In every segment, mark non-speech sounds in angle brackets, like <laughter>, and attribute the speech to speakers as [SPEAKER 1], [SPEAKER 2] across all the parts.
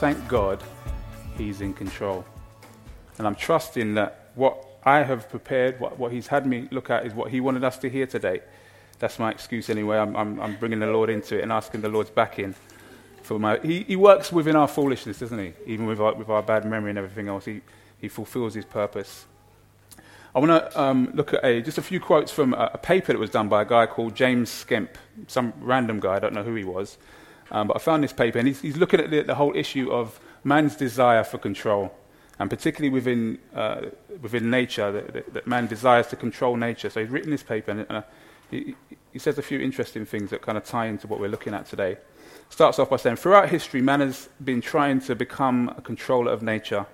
[SPEAKER 1] thank God He's in control. And I'm trusting that what I have prepared, what, what He's had me look at, is what He wanted us to hear today. That's my excuse anyway. I'm, I'm, I'm bringing the Lord into it and asking the Lord's backing. For my, he, he works within our foolishness, doesn't He? Even with our, with our bad memory and everything else, He, he fulfills His purpose. I want to um, look at a, just a few quotes from a, a, paper that was done by a guy called James Skemp, some random guy, I don't know who he was. Um, but I found this paper, and he's, he's looking at the, the, whole issue of man's desire for control, and particularly within, uh, within nature, that, that, that, man desires to control nature. So he's written this paper, and uh, he, he says a few interesting things that kind of tie into what we're looking at today. Starts off by saying, throughout history, man has been trying to become a controller of nature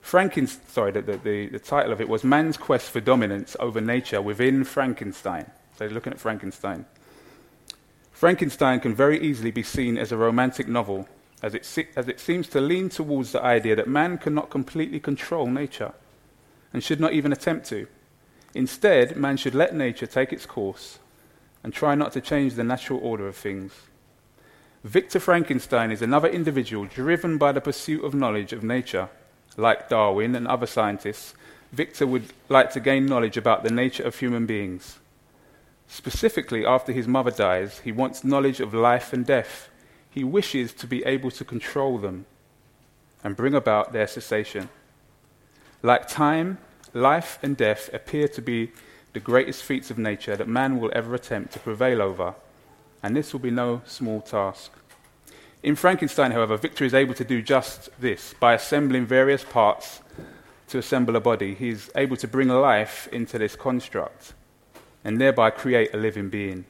[SPEAKER 1] Frankenstein, sorry, the, the, the, title of it was Man's Quest for Dominance Over Nature Within Frankenstein. So looking at Frankenstein. Frankenstein can very easily be seen as a romantic novel, as it, se- as it seems to lean towards the idea that man cannot completely control nature and should not even attempt to. Instead, man should let nature take its course and try not to change the natural order of things. Victor Frankenstein is another individual driven by the pursuit of knowledge of nature like Darwin and other scientists, Victor would like to gain knowledge about the nature of human beings. Specifically, after his mother dies, he wants knowledge of life and death. He wishes to be able to control them and bring about their cessation. Like time, life and death appear to be the greatest feats of nature that man will ever attempt to prevail over, and this will be no small task. In Frankenstein, however, Victor is able to do just this. By assembling various parts to assemble a body, he's able to bring life into this construct and thereby create a living being.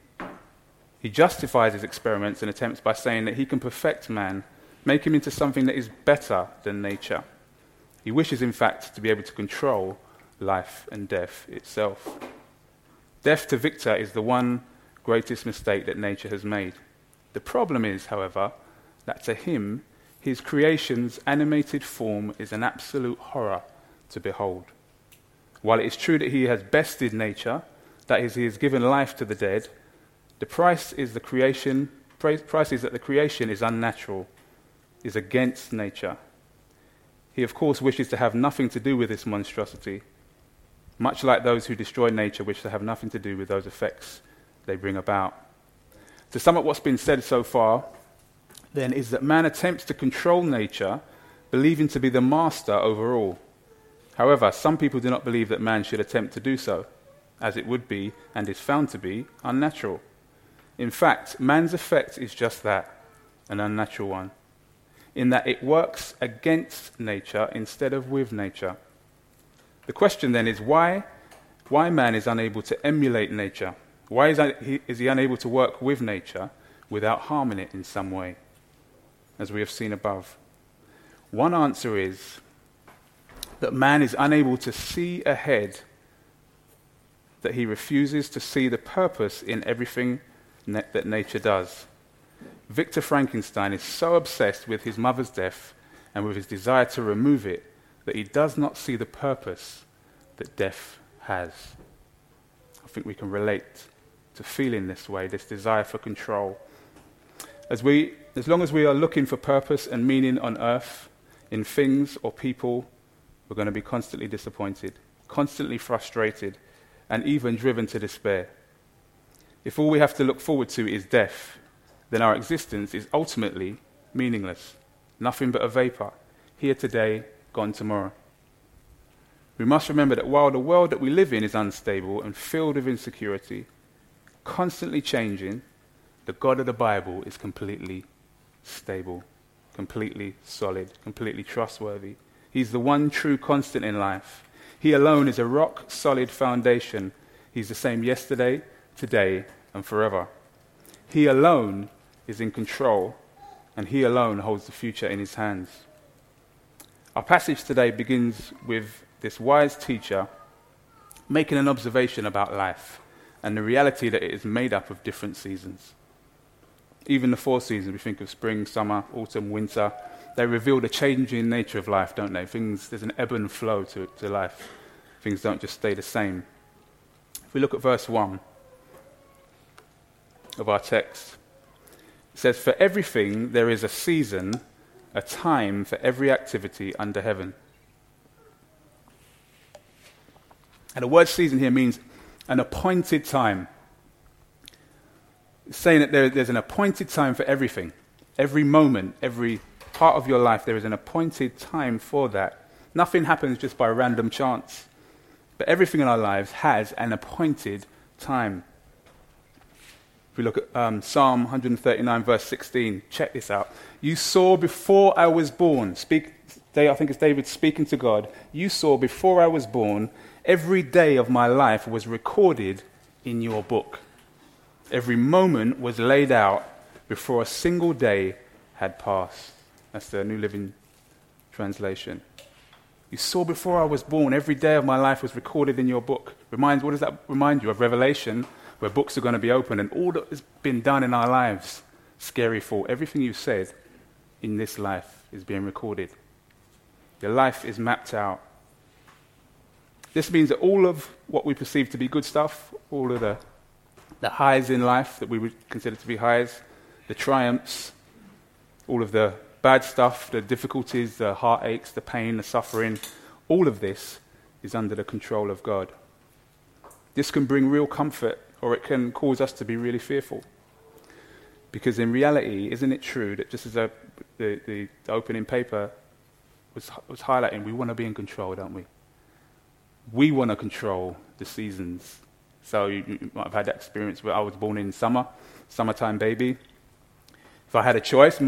[SPEAKER 1] He justifies his experiments and attempts by saying that he can perfect man, make him into something that is better than nature. He wishes, in fact, to be able to control life and death itself. Death to Victor is the one greatest mistake that nature has made. The problem is, however, that to him, his creation's animated form is an absolute horror to behold. While it is true that he has bested nature, that is, he has given life to the dead, the price is the creation, price is that the creation is unnatural, is against nature. He, of course, wishes to have nothing to do with this monstrosity, much like those who destroy nature wish to have nothing to do with those effects they bring about. To sum up what's been said so far, then is that man attempts to control nature, believing to be the master over all. However, some people do not believe that man should attempt to do so, as it would be, and is found to be, unnatural. In fact, man's effect is just that an unnatural one, in that it works against nature instead of with nature. The question then is why, why man is unable to emulate nature? Why is he, is he unable to work with nature without harming it in some way? as we have seen above? One answer is that man is unable to see ahead, that he refuses to see the purpose in everything na- that nature does. Victor Frankenstein is so obsessed with his mother's death and with his desire to remove it that he does not see the purpose that death has. I think we can relate to feeling this way, this desire for control. As, we, as long as we are looking for purpose and meaning on earth, in things or people, we're going to be constantly disappointed, constantly frustrated, and even driven to despair. If all we have to look forward to is death, then our existence is ultimately meaningless, nothing but a vapor, here today, gone tomorrow. We must remember that while the world that we live in is unstable and filled with insecurity, constantly changing, the God of the Bible is completely stable, completely solid, completely trustworthy. He's the one true constant in life. He alone is a rock solid foundation. He's the same yesterday, today, and forever. He alone is in control, and He alone holds the future in His hands. Our passage today begins with this wise teacher making an observation about life and the reality that it is made up of different seasons. Even the four seasons, we think of spring, summer, autumn, winter, they reveal the changing nature of life, don't they? Things, there's an ebb and flow to, to life. Things don't just stay the same. If we look at verse 1 of our text, it says, For everything there is a season a time for every activity under heaven. And the word season here means an appointed time. It's saying that there, there's an appointed time for everything. Every moment, every part of your life, there is an appointed time for that. Nothing happens just by random chance. But everything in our lives has an appointed time. If we look at um, Psalm 139, verse 16, check this out. You saw before I was born, speak, I think it's David speaking to God. You saw before I was born, every day of my life was recorded in your book. Every moment was laid out before a single day had passed. That's the New Living Translation. You saw before I was born, every day of my life was recorded in your book. Reminds, what does that remind you of? Revelation, where books are going to be opened and all that has been done in our lives. Scary thought. Everything you've said in this life is being recorded. Your life is mapped out. This means that all of what we perceive to be good stuff, all of the, the highs in life that we would consider to be highs, the triumphs, all of the bad stuff, the difficulties, the heartaches, the pain, the suffering, all of this is under the control of God. This can bring real comfort or it can cause us to be really fearful. Because in reality, isn't it true that just as a, the, the, opening paper was, was highlighting, we want to be in control, don't we? We want to control the seasons. So you, you might have had that experience where I was born in summer, summertime baby. If I had a choice,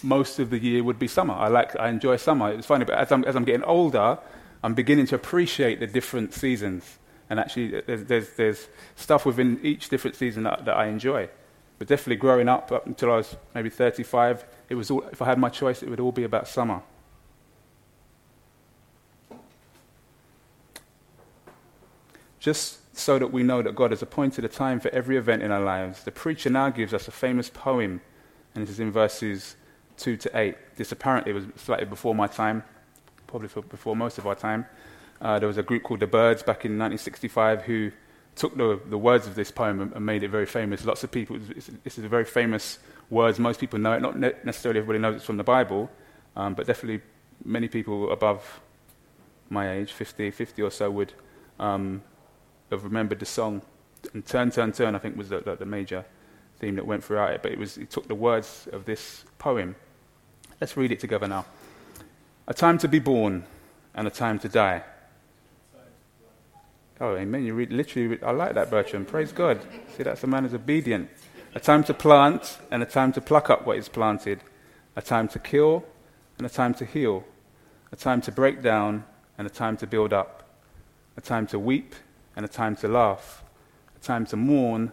[SPEAKER 1] most of the year would be summer. I like, I enjoy summer. It's funny, but as I'm, as I'm getting older, I'm beginning to appreciate the different seasons. And actually, uh, there's, there's, there's stuff within each different season that, that I enjoy. But definitely growing up, up until I was maybe 35, it was all, if I had my choice, it would all be about summer. Just so that we know that God has appointed a time for every event in our lives, the preacher now gives us a famous poem and this is in verses 2 to 8. This apparently was slightly before my time, probably before most of our time. Uh, there was a group called the Byrds back in 1965 who took the, the words of this poem and, made it very famous. Lots of people, this is a very famous words. Most people know it. Not necessarily everybody knows it's from the Bible, um, but definitely many people above my age, 50, 50 or so, would um, have remembered the song. And Turn, Turn, Turn, I think, was the, the, the major theme that went throughout it, but it was he took the words of this poem. Let's read it together now. A time to be born and a time to die. Oh, amen. You read literally. I like that, Bertram. Praise God. See, that's a man who's obedient. A time to plant and a time to pluck up what is planted. A time to kill and a time to heal. A time to break down and a time to build up. A time to weep and a time to laugh. A time to mourn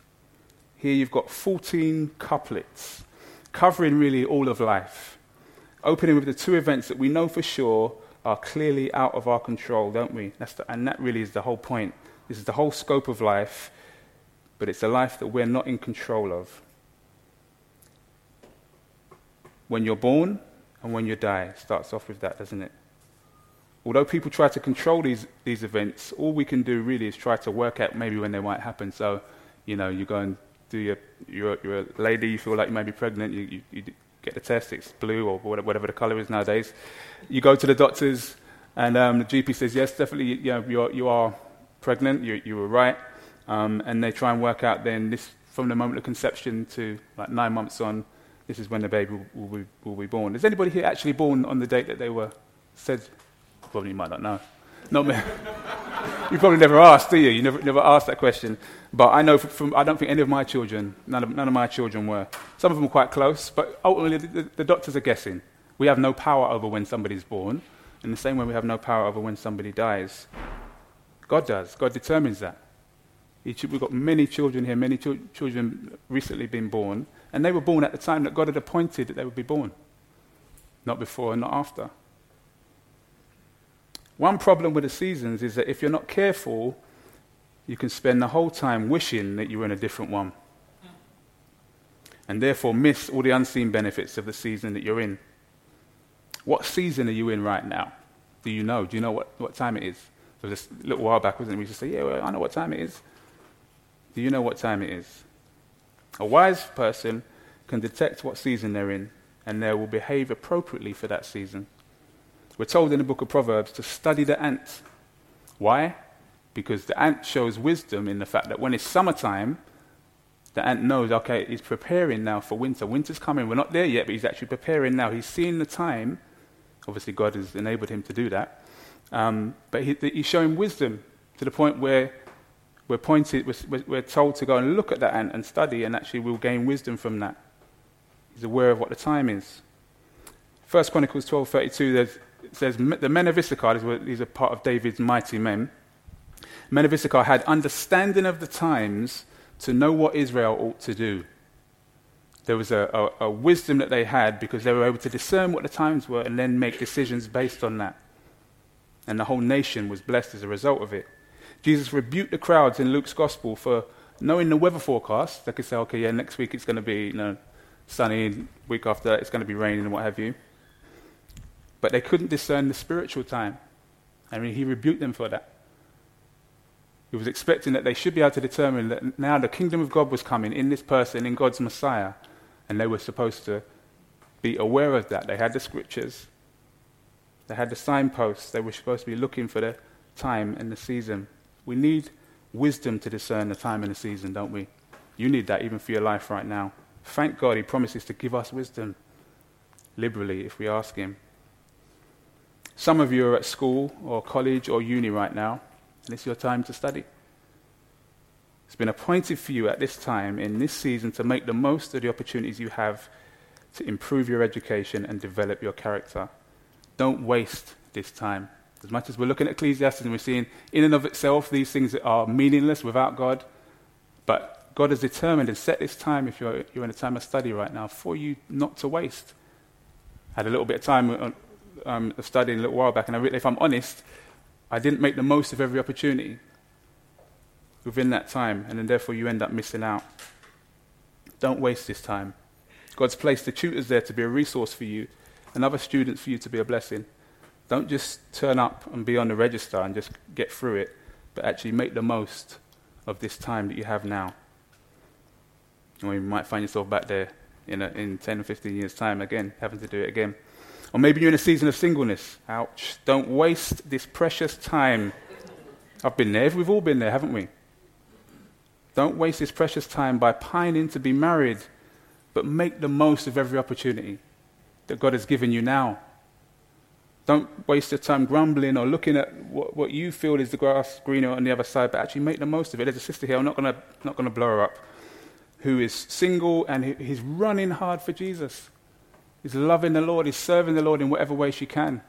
[SPEAKER 1] Here you've got 14 couplets covering really all of life, opening with the two events that we know for sure are clearly out of our control, don't we? The, and that really is the whole point. This is the whole scope of life, but it's a life that we're not in control of. When you're born and when you die, starts off with that, doesn't it? Although people try to control these, these events, all we can do really is try to work out maybe when they might happen. So, you know, you go and do your, you're, you're a lady, you feel like you may be pregnant, you, you, you get the test, it's blue or whatever the colour is nowadays. You go to the doctors, and um, the GP says, yes, definitely, you, know, you're, you are pregnant, you, you were right. Um, and they try and work out then this, from the moment of conception to like nine months on, this is when the baby will, will, be, will be born. Is anybody here actually born on the date that they were said? Probably you might not know. Not me. <laughs> you probably never asked, do you? You never, never asked that question. But I know from, from, I don't think any of my children, none of, none of my children were. Some of them were quite close, but ultimately the, the doctors are guessing. We have no power over when somebody's born, in the same way we have no power over when somebody dies. God does. God determines that. We've got many children here, many ch- children recently been born, and they were born at the time that God had appointed that they would be born. Not before and not after. One problem with the seasons is that if you're not careful, you can spend the whole time wishing that you were in a different one. And therefore miss all the unseen benefits of the season that you're in. What season are you in right now? Do you know? Do you know what, what time it is? So just a little while back, wasn't it? We used to say, yeah, well, I know what time it is. Do you know what time it is? A wise person can detect what season they're in, and they will behave appropriately for that season. We're told in the book of Proverbs to study the ant. Why? Because the ant shows wisdom in the fact that when it's summertime, the ant knows, okay, he's preparing now for winter. Winter's coming. We're not there yet, but he's actually preparing now. He's seeing the time. Obviously, God has enabled him to do that. Um, but he, he's showing wisdom to the point where we're, pointed, we're, we're told to go and look at that ant and study, and actually we'll gain wisdom from that. He's aware of what the time is. First Chronicles 12:32 says, "The men of Issachar, these are part of David's mighty men. Men of Issachar had understanding of the times to know what Israel ought to do. There was a, a, a wisdom that they had because they were able to discern what the times were and then make decisions based on that. And the whole nation was blessed as a result of it. Jesus rebuked the crowds in Luke's gospel for knowing the weather forecast. They could say, okay, yeah, next week it's going to be you know, sunny, week after that it's going to be raining and what have you. But they couldn't discern the spiritual time. I mean, he rebuked them for that. He was expecting that they should be able to determine that now the kingdom of God was coming in this person, in God's Messiah, and they were supposed to be aware of that. They had the scriptures, they had the signposts, they were supposed to be looking for the time and the season. We need wisdom to discern the time and the season, don't we? You need that even for your life right now. Thank God He promises to give us wisdom liberally if we ask Him. Some of you are at school or college or uni right now, and it's your time to study. It's been appointed for you at this time, in this season, to make the most of the opportunities you have to improve your education and develop your character. Don't waste this time. As much as we're looking at Ecclesiastes and we're seeing in and of itself these things that are meaningless without God, but God has determined and set this time, if you're, you're in a time of study right now, for you not to waste. I had a little bit of time um, of studying a little while back, and I if I'm honest, I didn't make the most of every opportunity within that time, and then therefore you end up missing out. Don't waste this time. God's placed the tutors there to be a resource for you, and other students for you to be a blessing. Don't just turn up and be on the register and just get through it, but actually make the most of this time that you have now. Or you might find yourself back there in, a, in 10 or 15 years' time again, having to do it again. Or maybe you're in a season of singleness. Ouch. Don't waste this precious time. I've been there. We've all been there, haven't we? Don't waste this precious time by pining to be married, but make the most of every opportunity that God has given you now. Don't waste your time grumbling or looking at what, what you feel is the grass greener on the other side, but actually make the most of it. There's a sister here, I'm not going not to blow her up, who is single and he, he's running hard for Jesus. He's loving the Lord, is serving the Lord in whatever way she can.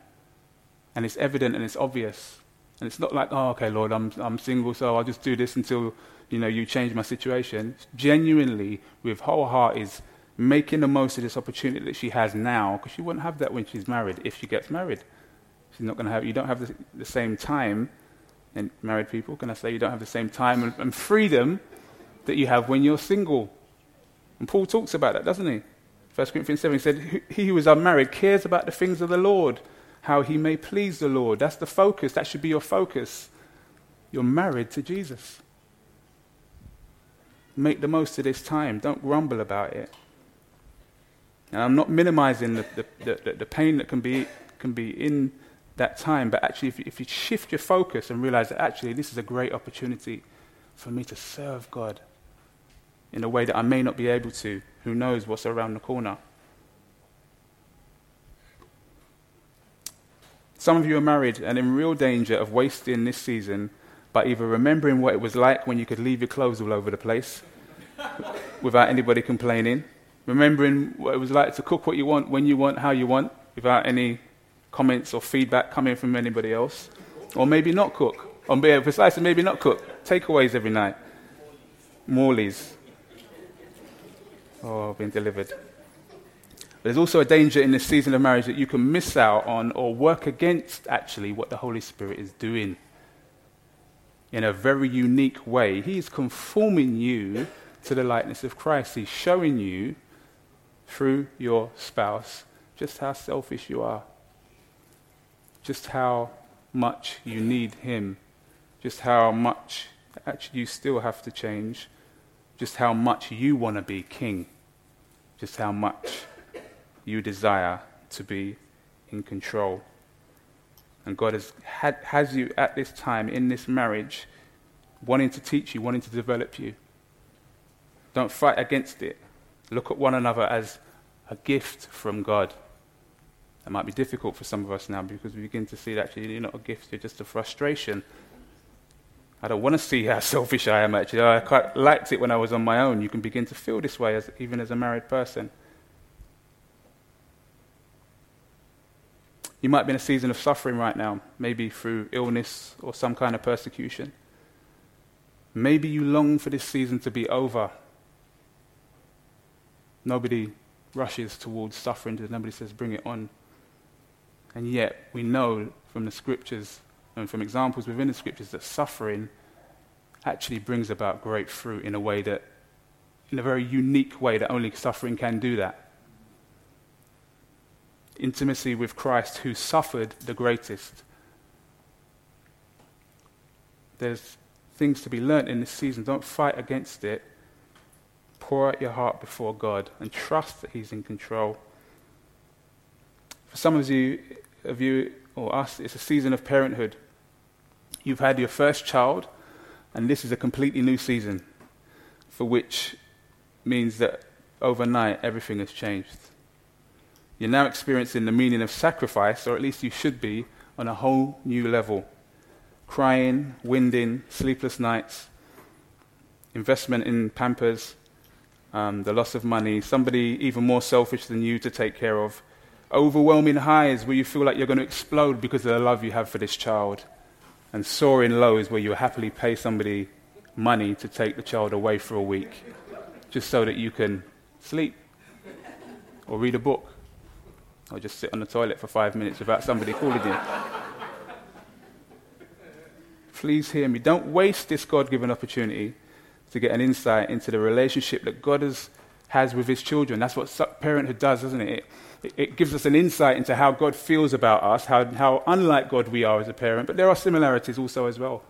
[SPEAKER 1] And it's evident and it's obvious. And it's not like, oh, okay, Lord, I'm, I'm single, so I'll just do this until you know you change my situation. Genuinely, with whole heart, is making the most of this opportunity that she has now, because she wouldn't have that when she's married. If she gets married, she's not going to have. You don't have the, the, same time, and married people, can I say, you don't have the same time and, and freedom that you have when you're single. And Paul talks about that, doesn't he? 1 Corinthians 7 he said, He who is unmarried cares about the things of the Lord, how he may please the Lord. That's the focus. That should be your focus. You're married to Jesus. Make the most of this time. Don't grumble about it. And I'm not minimizing the, the, the, the pain that can be, can be in that time, but actually, if you, if you shift your focus and realize that actually this is a great opportunity for me to serve God in a way that I may not be able to. Who knows what's around the corner? Some of you are married and in real danger of wasting this season by either remembering what it was like when you could leave your clothes all over the place <laughs> without anybody complaining, remembering what it was like to cook what you want, when you want, how you want, without any comments or feedback coming from anybody else, or maybe not cook, or be precise, and maybe not cook, takeaways every night, Morley's, Oh, being delivered. there's also a danger in this season of marriage that you can miss out on or work against actually what the Holy Spirit is doing in a very unique way. He's conforming you to the likeness of Christ. He's showing you through your spouse just how selfish you are, just how much you need Him, just how much actually you still have to change, just how much you want to be king, just how much you desire to be in control. And God has, had, has you at this time in this marriage wanting to teach you, wanting to develop you. Don't fight against it. Look at one another as a gift from God. It might be difficult for some of us now because we begin to see that actually you're not a gift, you're just a frustration. I don't want to see how <laughs> selfish I am actually. I quite liked it when I was on my own. You can begin to feel this way as, even as a married person. You might be in a season of suffering right now, maybe through illness or some kind of persecution. Maybe you long for this season to be over. Nobody rushes towards suffering, nobody says, bring it on. And yet, we know from the scriptures and from examples within the scriptures that suffering actually brings about great fruit in a way that, in a very unique way, that only suffering can do that intimacy with Christ who suffered the greatest. There's things to be learnt in this season. Don't fight against it. Pour out your heart before God and trust that He's in control. For some of you, of you or us, it's a season of parenthood. You've had your first child, and this is a completely new season, for which means that overnight everything has changed. You're now experiencing the meaning of sacrifice, or at least you should be, on a whole new level. Crying, winding, sleepless nights, investment in pampers, um, the loss of money, somebody even more selfish than you to take care of, overwhelming highs where you feel like you're going to explode because of the love you have for this child, and soaring lows where you happily pay somebody money to take the child away for a week just so that you can sleep or read a book or just sit on the toilet for five minutes without somebody calling you. Please hear me. Don't waste this God given opportunity to get an insight into the relationship that God has, has with his children. That's what parenthood does, isn't it? it? It gives us an insight into how God feels about us, how, how unlike God we are as a parent, but there are similarities also as well.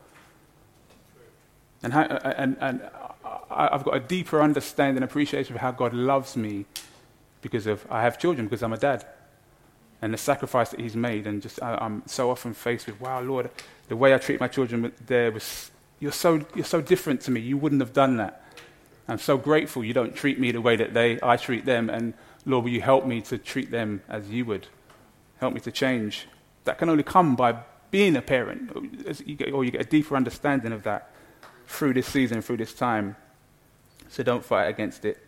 [SPEAKER 1] And, how, and, and I've got a deeper understanding and appreciation of how God loves me because of I have children, because I'm a dad and the sacrifice that he's made. And just I, am so often faced with, wow, Lord, the way I treat my children there was, you're so, you're so different to me. You wouldn't have done that. I'm so grateful you don't treat me the way that they, I treat them. And Lord, will you help me to treat them as you would? Help me to change. That can only come by being a parent, or you get a deeper understanding of that through this season, through this time. So don't fight against it.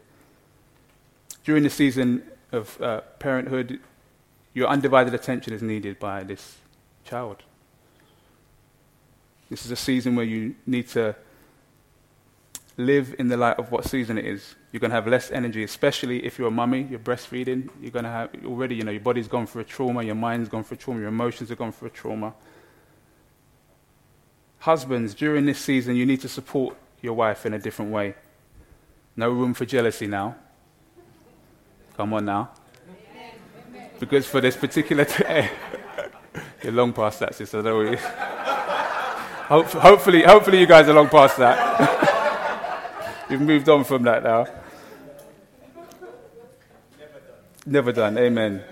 [SPEAKER 1] During the season of uh, parenthood, your undivided attention is needed by this child. This is a season where you need to live in the light of what season it is. You're going to have less energy, especially if you're a mummy, you're breastfeeding. You're going to have already, you know, your body's gone through a trauma, your mind's gone through a trauma, your emotions are gone through a trauma. Husbands, during this season, you need to support your wife in a different way. No room for jealousy now. Come on now because for this particular <laughs> day, you're long past that, sister. Don't. Hopefully, hopefully, you guys are long past that. <laughs> You've moved on from that now. Never done. Amen.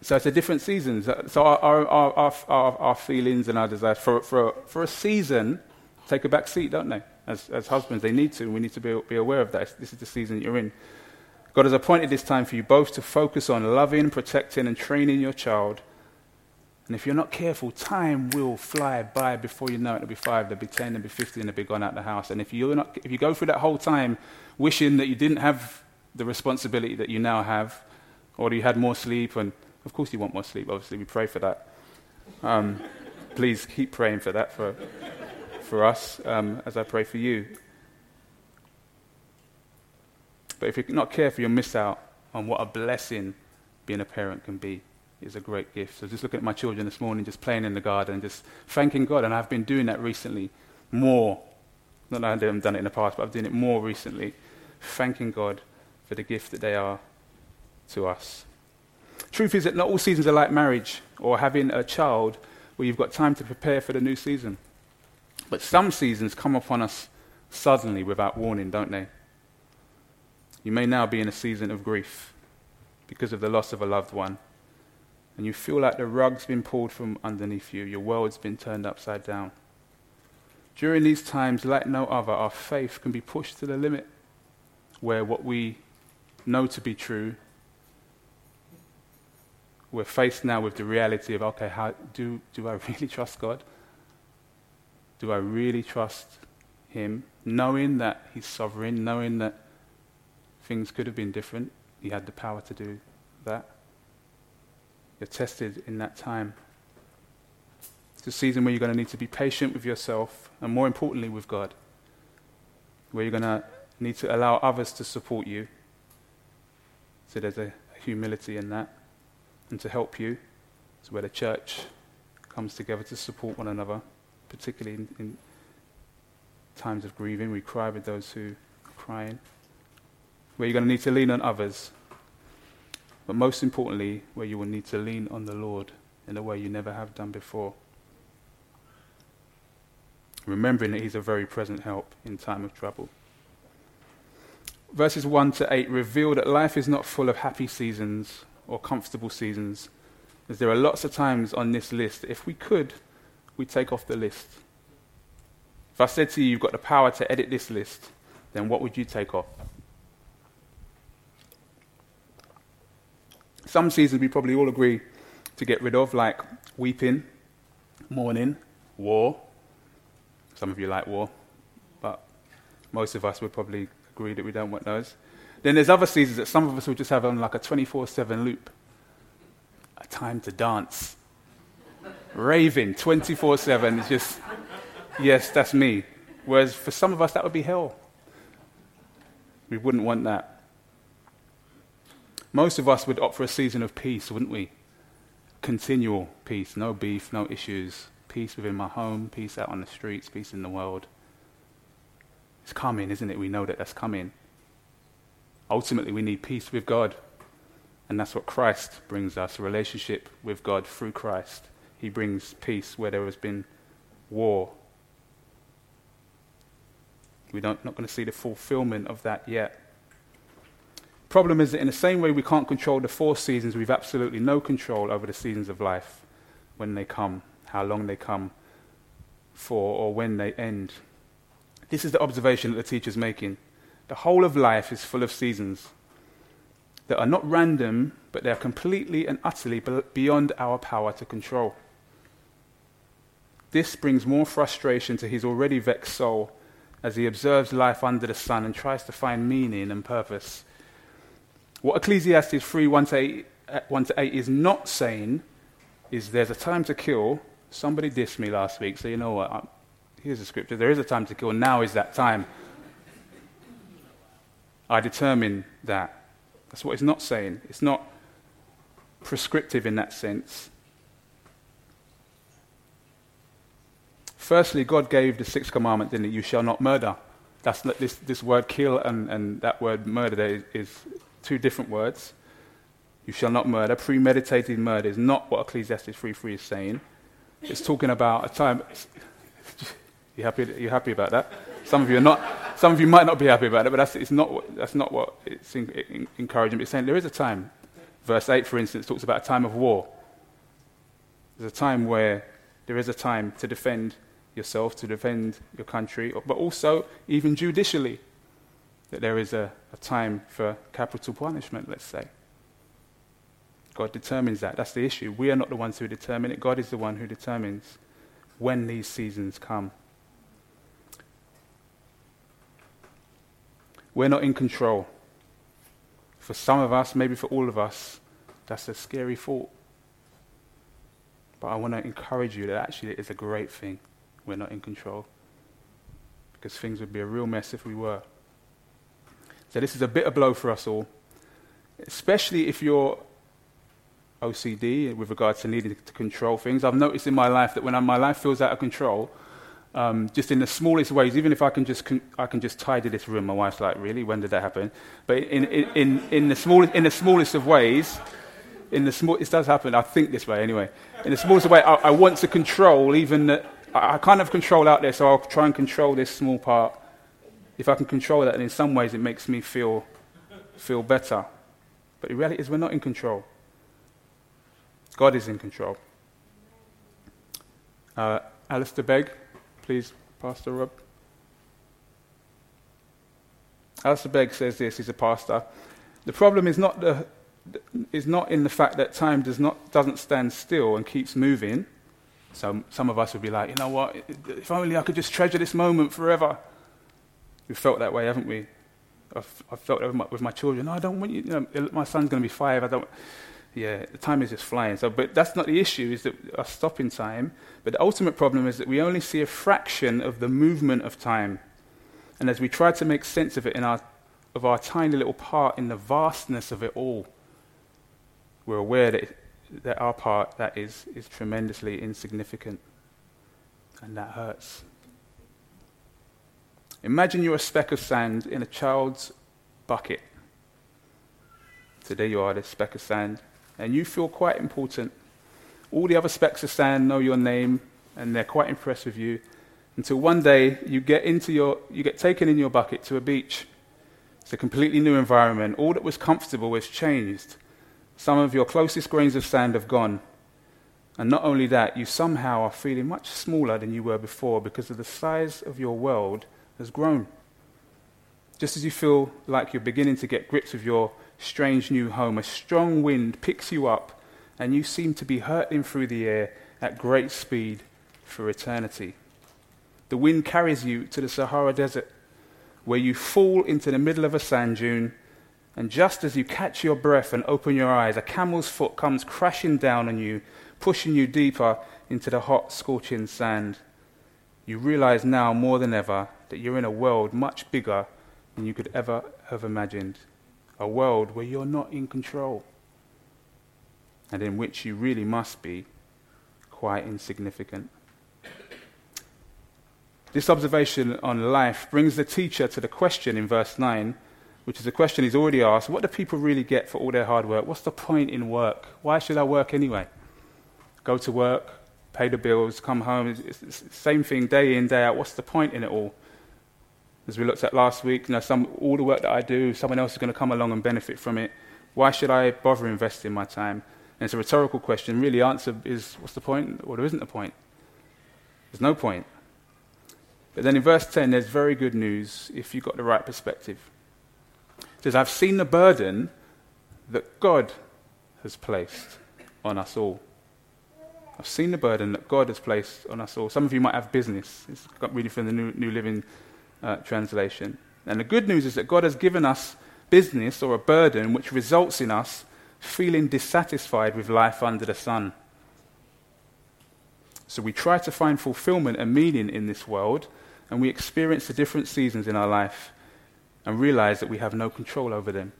[SPEAKER 1] So it's a different season. So our, our, our, our, our feelings and our desires for, for, for a season take a back seat, don't they? As, as husbands, they need to. We need to be, be aware of that. This is the season you're in. God has appointed this time for you both to focus on loving, protecting, and training your child. And if you're not careful, time will fly by before you know it. It'll be five, there'll be ten, there'll be fifteen, they'll be gone out the house. And if, you're not, if you go through that whole time wishing that you didn't have the responsibility that you now have, or you had more sleep, and of course you want more sleep, obviously, we pray for that. Um, please keep praying for that for, for us um, as I pray for you. But if you're not careful, you'll miss out on what a blessing being a parent can be. It's a great gift. So just looking at my children this morning, just playing in the garden, just thanking God, and I've been doing that recently more. Not that I haven't done it in the past, but I've done it more recently. Thanking God for the gift that they are to us. Truth is that not all seasons are like marriage or having a child where you've got time to prepare for the new season. But some seasons come upon us suddenly without warning, don't they? You may now be in a season of grief because of the loss of a loved one, and you feel like the rug's been pulled from underneath you, your world's been turned upside down. During these times, like no other, our faith can be pushed to the limit where what we know to be true we're faced now with the reality of okay, how, do, do I <laughs> really trust God? Do I really trust Him? Knowing that He's sovereign, knowing that things could have been different, He had the power to do that. You're tested in that time. It's a season where you're going to need to be patient with yourself and, more importantly, with God. Where you're going to need to allow others to support you. So there's a humility in that and to help you. It's where the church comes together to support one another, particularly in, in times of grieving. We cry with those who are crying. Where you're going to need to lean on others. But most importantly, where you will need to lean on the Lord in a way you never have done before. Remembering that He's a very present help in time of trouble. Verses 1 to 8 reveal that life is not full of happy seasons or comfortable seasons. As there are lots of times on this list, if we could, we'd take off the list. If I said to you, you've got the power to edit this list, then what would you take off? Some seasons we probably all agree to get rid of, like weeping, mourning, war. Some of you like war, but most of us would probably agree that we don't want those. Then there's other seasons that some of us will just have on like a 24 7 loop. A time to dance. Raving 24 7 is just, yes, that's me. Whereas for some of us, that would be hell. We wouldn't want that. Most of us would opt for a season of peace, wouldn't we? Continual peace, no beef, no issues. Peace within my home, peace out on the streets, peace in the world. It's coming, isn't it? We know that that's coming. Ultimately, we need peace with God. And that's what Christ brings us a relationship with God through Christ. He brings peace where there has been war. We're not, not going to see the fulfillment of that yet. Problem is that in the same way we can't control the four seasons, we've absolutely no control over the seasons of life when they come, how long they come for, or when they end. This is the observation that the teacher's making. The whole of life is full of seasons that are not random, but they are completely and utterly beyond our power to control. This brings more frustration to his already vexed soul as he observes life under the sun and tries to find meaning and purpose. What Ecclesiastes 3 1 to 8, uh, 1 to 8 is not saying is there's a time to kill. Somebody dissed me last week, so you know what? Here's the scripture. There is a time to kill. Now is that time. I determine that. That's what it's not saying. It's not prescriptive in that sense. Firstly, God gave the sixth commandment, didn't he? You shall not murder. That's this, this word kill and, and that word murder there is, is two different words. You shall not murder. Premeditated murder is not what Ecclesiastes 3.3 is saying. It's talking about a time. You happy, you happy about that? Some of you are not. Some of you might not be happy about it, but that's, it's not, that's not what it's in, in, encouraging. It's saying there is a time. Verse 8, for instance, talks about a time of war. There's a time where there is a time to defend yourself, to defend your country, but also, even judicially, that there is a, a time for capital punishment, let's say. God determines that. That's the issue. We are not the ones who determine it. God is the one who determines when these seasons come. We're not in control. For some of us, maybe for all of us, that's a scary thought. But I want to encourage you that actually it is a great thing. We're not in control. Because things would be a real mess if we were. So this is a bitter blow for us all. especially if you're OCD with regards to needing to control things. I've noticed in my life that when my life feels out of control, um, just in the smallest ways, even if I can just con- I can just tidy this room. My wife's like, "Really? When did that happen?" But in in, in, in the smallest in the smallest of ways, in the small, it does happen. I think this way anyway. In the smallest way, I, I want to control even the, I, I kind of control out there, so I'll try and control this small part. If I can control that, and in some ways it makes me feel feel better. But the reality is, we're not in control. God is in control. Uh, Alistair Begg, please, Pastor Rob. Alistair Begg says this, he's a pastor. The problem is not, the, is not in the fact that time does not, doesn't stand still and keeps moving. So some of us would be like, you know what, if only I could just treasure this moment forever. We've felt that way, haven't we? I've, I've felt that with my, with my children. No, I don't want you, you know, my son's going to be five. I don't, yeah, the time is just flying. So, but that's not the issue, is that our stopping time. But the ultimate problem is that we only see a fraction of the movement of time. And as we try to make sense of it in our, of our tiny little part in the vastness of it all, we're aware that, that our part, that is, is tremendously insignificant. And that hurts. Imagine you're a speck of sand in a child's bucket. There you are, this speck of sand and you feel quite important. All the other specks of sand know your name, and they're quite impressed with you. Until one day you get into your, you get taken in your bucket to a beach. It's a completely new environment. All that was comfortable has changed. Some of your closest grains of sand have gone. And not only that, you somehow are feeling much smaller than you were before because of the size of your world has grown. Just as you feel like you're beginning to get grips with your strange new home. A strong wind picks you up, and you seem to be hurtling through the air at great speed for eternity. The wind carries you to the Sahara Desert, where you fall into the middle of a sand dune, and just as you catch your breath and open your eyes, a camel's foot comes crashing down on you, pushing you deeper into the hot, scorching sand. You realize now more than ever that you're in a world much bigger than you could ever have imagined a world where you're not in control and in which you really must be quite insignificant. This observation on life brings the teacher to the question in verse 9, which is a question he's already asked What do people really get for all their hard work? What's the point in work? Why should I work anyway? Go to work, pay the bills, come home. It's, the same thing day in, day out. What's the point in it all? As we looked at last week, you know, some, all the work that I do, someone else is going to come along and benefit from it. Why should I bother investing my time? And it's a rhetorical question. Really, the answer is what's the point? Or there isn't a point. There's no point. But then in verse 10, there's very good news if you've got the right perspective. It says, I've seen the burden that God has placed on us all. I've seen the burden that God has placed on us all. Some of you might have business. It's reading from the New, New Living uh, translation. And the good news is that God has given us business or a burden which results in us feeling dissatisfied with life under the sun. So we try to find fulfillment and meaning in this world, and we experience the different seasons in our life and realize that we have no control over them.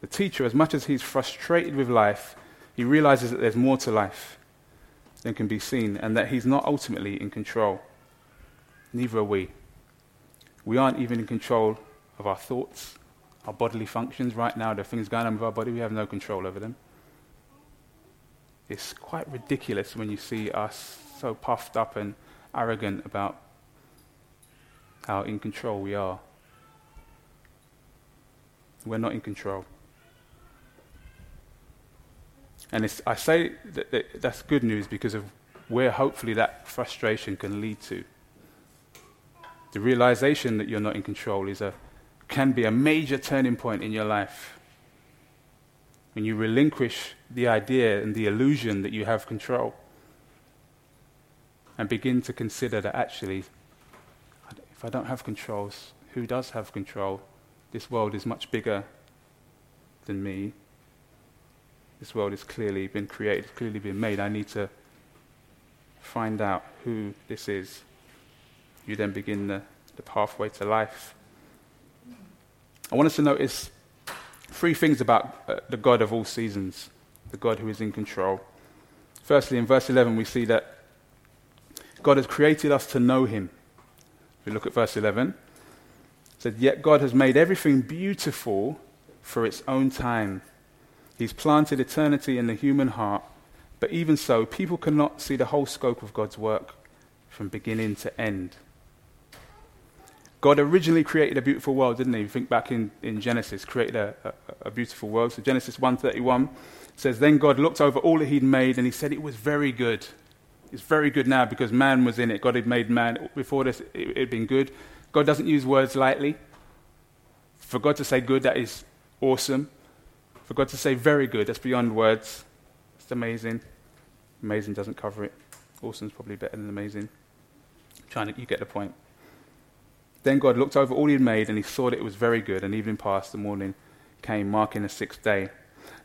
[SPEAKER 1] The teacher, as much as he's frustrated with life, he realizes that there's more to life than can be seen and that he's not ultimately in control. Neither are we. We aren't even in control of our thoughts, our bodily functions. Right now, there are things going on with our body, we have no control over them. It's quite ridiculous when you see us so puffed up and arrogant about how in control we are. We're not in control. And I say that, that that's good news because of where hopefully that frustration can lead to. The realization that you're not in control is a, can be a major turning point in your life. When you relinquish the idea and the illusion that you have control and begin to consider that actually, if I don't have controls, who does have control? This world is much bigger than me. This world has clearly been created, clearly been made. I need to find out who this is you then begin the, the pathway to life. I want us to notice three things about uh, the God of all seasons, the God who is in control. Firstly, in verse 11, we see that God has created us to know Him. If we look at verse 11, it said, Yet God has made everything beautiful for its own time. He's planted eternity in the human heart, but even so, people cannot see the whole scope of God's work from beginning to end. God originally created a beautiful world, didn't he? You Think back in, in Genesis, created a, a, a beautiful world. So Genesis 1.31 says, Then God looked over all that he'd made and he said it was very good. It's very good now because man was in it. God had made man. Before this, it had been good. God doesn't use words lightly. For God to say good, that is awesome. For God to say very good, that's beyond words. It's amazing. Amazing doesn't cover it. Awesome's probably better than amazing. Trying to, you get the point. Then God looked over all he had made, and he saw that it was very good. And evening passed, the morning came, marking the sixth day.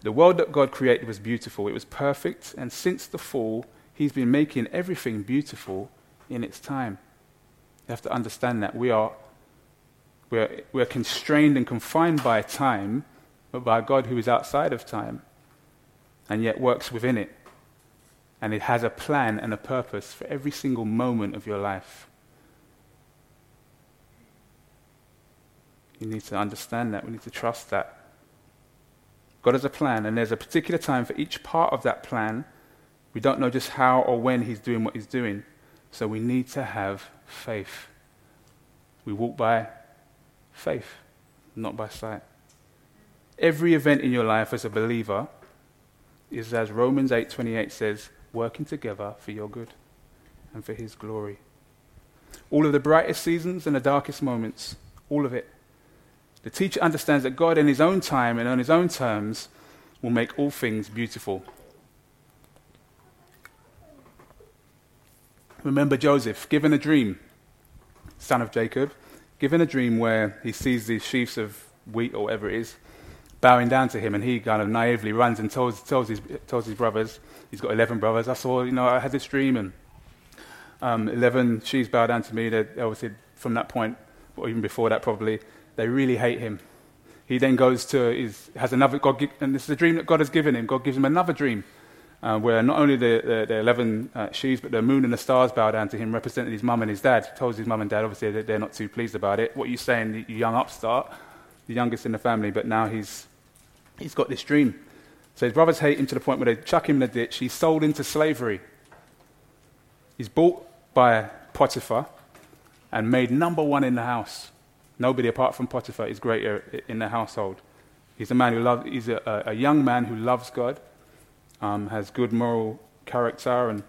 [SPEAKER 1] The world that God created was beautiful, it was perfect, and since the fall, he's been making everything beautiful in its time. You have to understand that. We are we're, we're constrained and confined by time, but by God who is outside of time, and yet works within it. And it has a plan and a purpose for every single moment of your life. You need to understand that. We need to trust that. God has a plan, and there's a particular time for each part of that plan. We don't know just how or when He's doing what He's doing. So we need to have faith. We walk by faith, not by sight. Every event in your life as a believer is, as Romans 8:28 says, working together for your good and for His glory. All of the brightest seasons and the darkest moments, all of it the teacher understands that God, in his own time and on his own terms, will make all things beautiful. Remember Joseph, given a dream, son of Jacob, given a dream where he sees these sheaves of wheat or whatever it is bowing down to him, and he kind of naively runs and tells, tells, his, tells his brothers, he's got 11 brothers, I saw, you know, I had this dream, and um, 11 sheaves bow down to me. That obviously, from that point, or even before that probably, they really hate him. He then goes to, his, has another, God, and this is a dream that God has given him. God gives him another dream uh, where not only the, the, the 11 uh, sheaves, but the moon and the stars bow down to him, representing his mum and his dad. He tells his mum and dad, obviously, that they're not too pleased about it. What are you saying, you young upstart, the youngest in the family, but now he's, he's got this dream. So his brothers hate him to the point where they chuck him in the ditch. He's sold into slavery. He's bought by Potiphar and made number one in the house. Nobody apart from Potiphar is greater in the household. He's a man who loves, he's a, a young man who loves God, um, has good moral character, and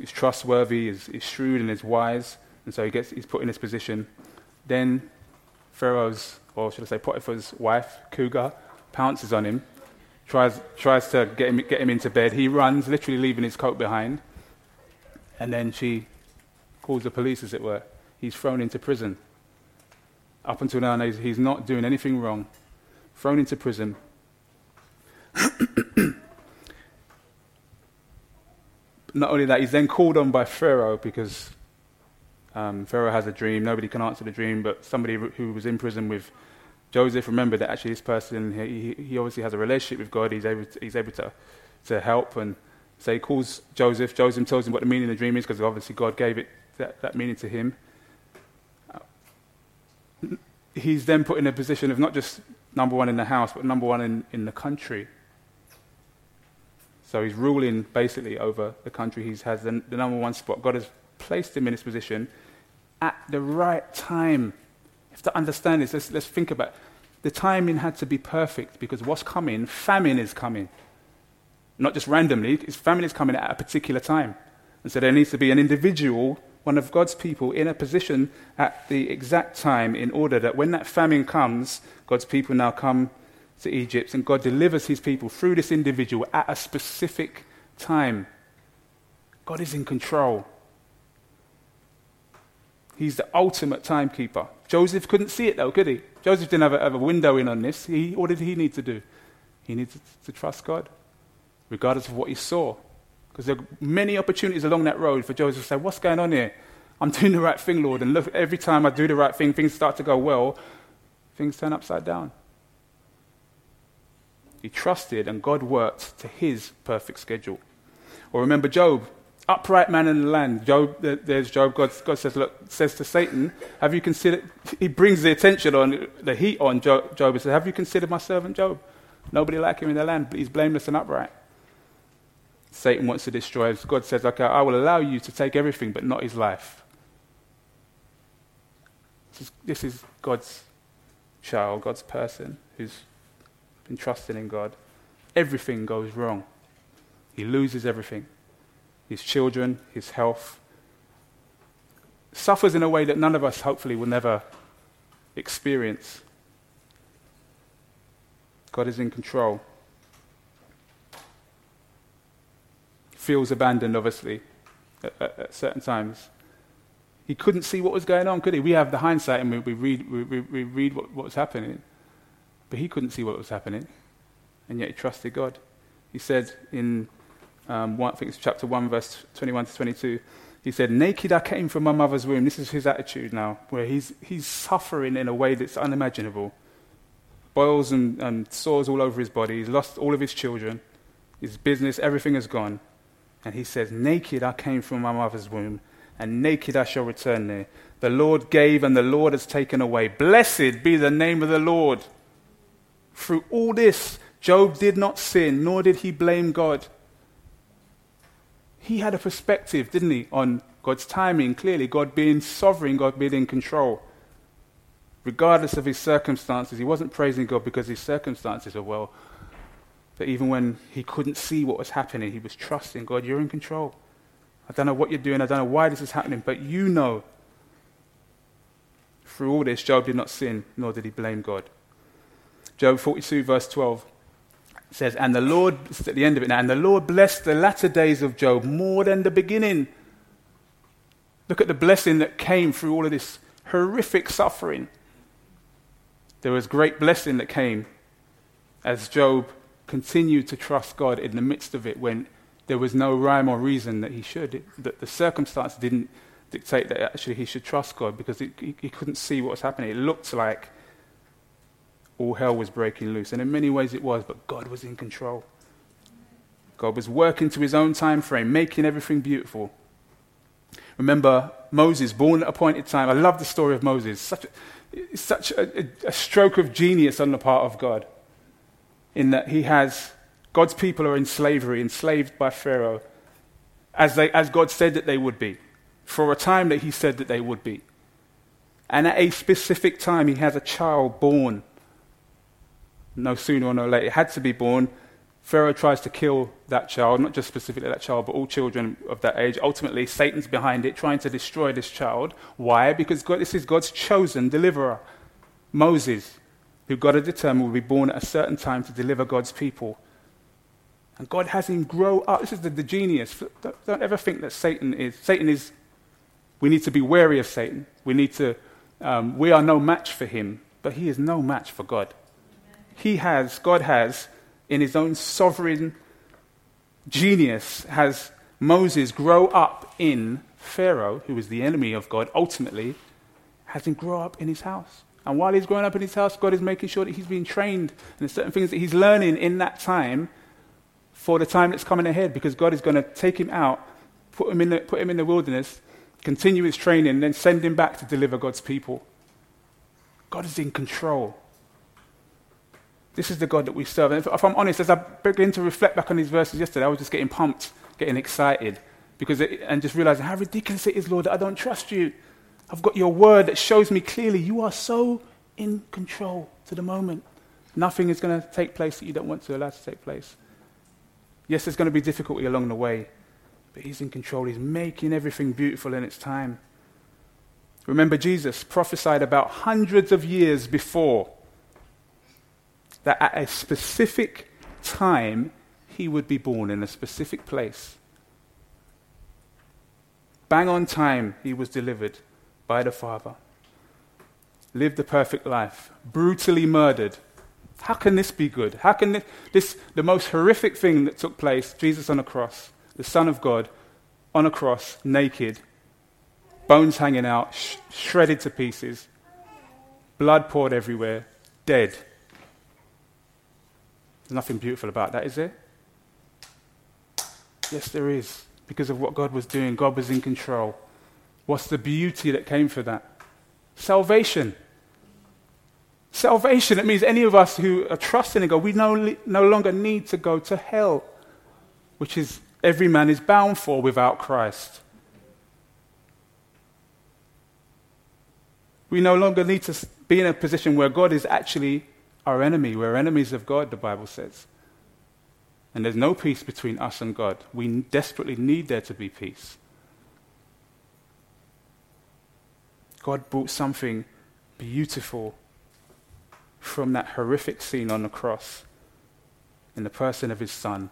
[SPEAKER 1] is trustworthy, is, is shrewd, and is wise. And so he gets, he's put in this position. Then Pharaoh's, or should I say Potiphar's wife, Cougar, pounces on him, tries, tries to get him, get him into bed. He runs, literally leaving his coat behind. And then she calls the police, as it were. He's thrown into prison. Up until now, he's not doing anything wrong. Thrown into prison. <coughs> not only that, he's then called on by Pharaoh because um, Pharaoh has a dream. Nobody can answer the dream, but somebody who was in prison with Joseph remembered that actually this person, he, he obviously has a relationship with God. He's able to, he's able to, to help. And so he calls Joseph. Joseph tells him what the meaning of the dream is because obviously God gave it that, that meaning to him he's then put in a position of not just number one in the house, but number one in, in the country. So he's ruling basically over the country. He has the, the number one spot. God has placed him in this position at the right time. You have to understand this. Let's, let's think about it. The timing had to be perfect because what's coming, famine is coming. Not just randomly, famine is coming at a particular time. And so there needs to be an individual one of God's people in a position at the exact time in order that when that famine comes, God's people now come to Egypt and God delivers his people through this individual at a specific time. God is in control. He's the ultimate timekeeper. Joseph couldn't see it though, could he? Joseph didn't have a, have a window in on this. He, what did he need to do? He needed to trust God, regardless of what he saw. Because there are many opportunities along that road for Joseph to say, What's going on here? I'm doing the right thing, Lord. And look, every time I do the right thing, things start to go well, things turn upside down. He trusted, and God worked to his perfect schedule. Or remember Job, upright man in the land. Job, there's Job. God, God says, look, says to Satan, have you considered? He brings the attention on the heat on Job, Job and says, have you considered my servant Job? Nobody like him in the land, but he's blameless and upright. Satan wants to destroy us. God says, okay, I will allow you to take everything, but not his life. This is, this is God's child, God's person who's been trusting in God. Everything goes wrong. He loses everything his children, his health. Suffers in a way that none of us, hopefully, will never experience. God is in control. Feels abandoned, obviously, at, at, at, certain times. He couldn't see what was going on, could he? We have the hindsight and we, we read, we, we read what, what was happening. But he couldn't see what was happening, and yet he trusted God. He said in, um, one, I think it's chapter 1, verse 21 to 22, he said, Naked I came from my mother's womb. This is his attitude now, where he's, he's suffering in a way that's unimaginable. Boils and, and sores all over his body. He's lost all of his children. His business, everything is gone. And he says, Naked I came from my mother's womb, and naked I shall return there. The Lord gave, and the Lord has taken away. Blessed be the name of the Lord. Through all this, Job did not sin, nor did he blame God. He had a perspective, didn't he, on God's timing, clearly, God being sovereign, God being in control. Regardless of his circumstances, he wasn't praising God because his circumstances were well that even when he couldn't see what was happening, he was trusting God, you're in control. I don't know what you're doing, I don't know why this is happening, but you know. Through all this, Job did not sin, nor did he blame God. Job 42, verse 12 says, And the Lord, at the end of it now, and the Lord blessed the latter days of Job more than the beginning. Look at the blessing that came through all of this horrific suffering. There was great blessing that came as Job continued to trust God in the midst of it when there was no rhyme or reason that he should. It, that the circumstance didn't dictate that actually he should trust God because it, he, he couldn't see what was happening. It looked like all hell was breaking loose. And in many ways it was, but God was in control. God was working to his own time frame, making everything beautiful. Remember Moses, born at appointed time. I love the story of Moses. Such a, such a, a stroke of genius on the part of God in that he has God's people are in slavery, enslaved by Pharaoh, as, they, as God said that they would be, for a time that he said that they would be. And at a specific time, he has a child born. No sooner or no later. It had to be born. Pharaoh tries to kill that child, not just specifically that child, but all children of that age. Ultimately, Satan's behind it, trying to destroy this child. Why? Because God, this is God's chosen deliverer, Moses who God had determined would be born at a certain time to deliver God's people. And God has him grow up. This is the, the genius. Don't, don't, ever think that Satan is. Satan is. We need to be wary of Satan. We need to. Um, we are no match for him, but he is no match for God. He has, God has, in his own sovereign genius, has Moses grow up in Pharaoh, who is the enemy of God, ultimately, has him grow up in his house. And while he's growing up in his house, God is making sure that he's being trained and there's certain things that he's learning in that time for the time that's coming ahead because God is going to take him out, put him in the, put him in the wilderness, continue his training, and then send him back to deliver God's people. God is in control. This is the God that we serve. And if, if I'm honest, as I begin to reflect back on these verses yesterday, I was just getting pumped, getting excited, because it, and just realizing how ridiculous it is, Lord, that I don't trust you. I've got your word that shows me clearly you are so in control to the moment. Nothing is going to take place that you don't want to allow to take place. Yes, there's going to be difficulty along the way, but He's in control. He's making everything beautiful in its time. Remember, Jesus prophesied about hundreds of years before that at a specific time he would be born in a specific place. Bang on time, he was delivered by the Father, lived a perfect life, brutally murdered. How can this be good? How can this, this, the most horrific thing that took place, Jesus on a cross, the Son of God, on a cross, naked, bones hanging out, sh- shredded to pieces, blood poured everywhere, dead. There's nothing beautiful about that, is there? Yes, there is. Because of what God was doing, God was in control. What's the beauty that came for that? Salvation. Salvation, it means any of us who are trusting in God, we no, no longer need to go to hell, which is every man is bound for without Christ. We no longer need to be in a position where God is actually our enemy. We're enemies of God, the Bible says. And there's no peace between us and God. We desperately need there to be peace. God brought something beautiful from that horrific scene on the cross in the person of his son.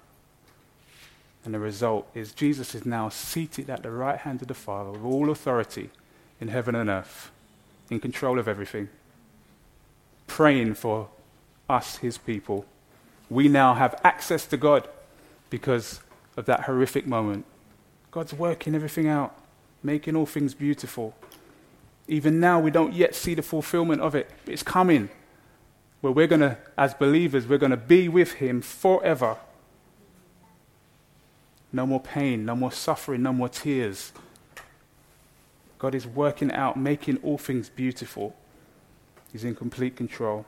[SPEAKER 1] And the result is Jesus is now seated at the right hand of the Father with all authority in heaven and earth, in control of everything, praying for us, his people. We now have access to God because of that horrific moment. God's working everything out, making all things beautiful. Even now, we don't yet see the fulfillment of it. It's coming. Where we're going to, as believers, we're going to be with Him forever. No more pain, no more suffering, no more tears. God is working out, making all things beautiful. He's in complete control.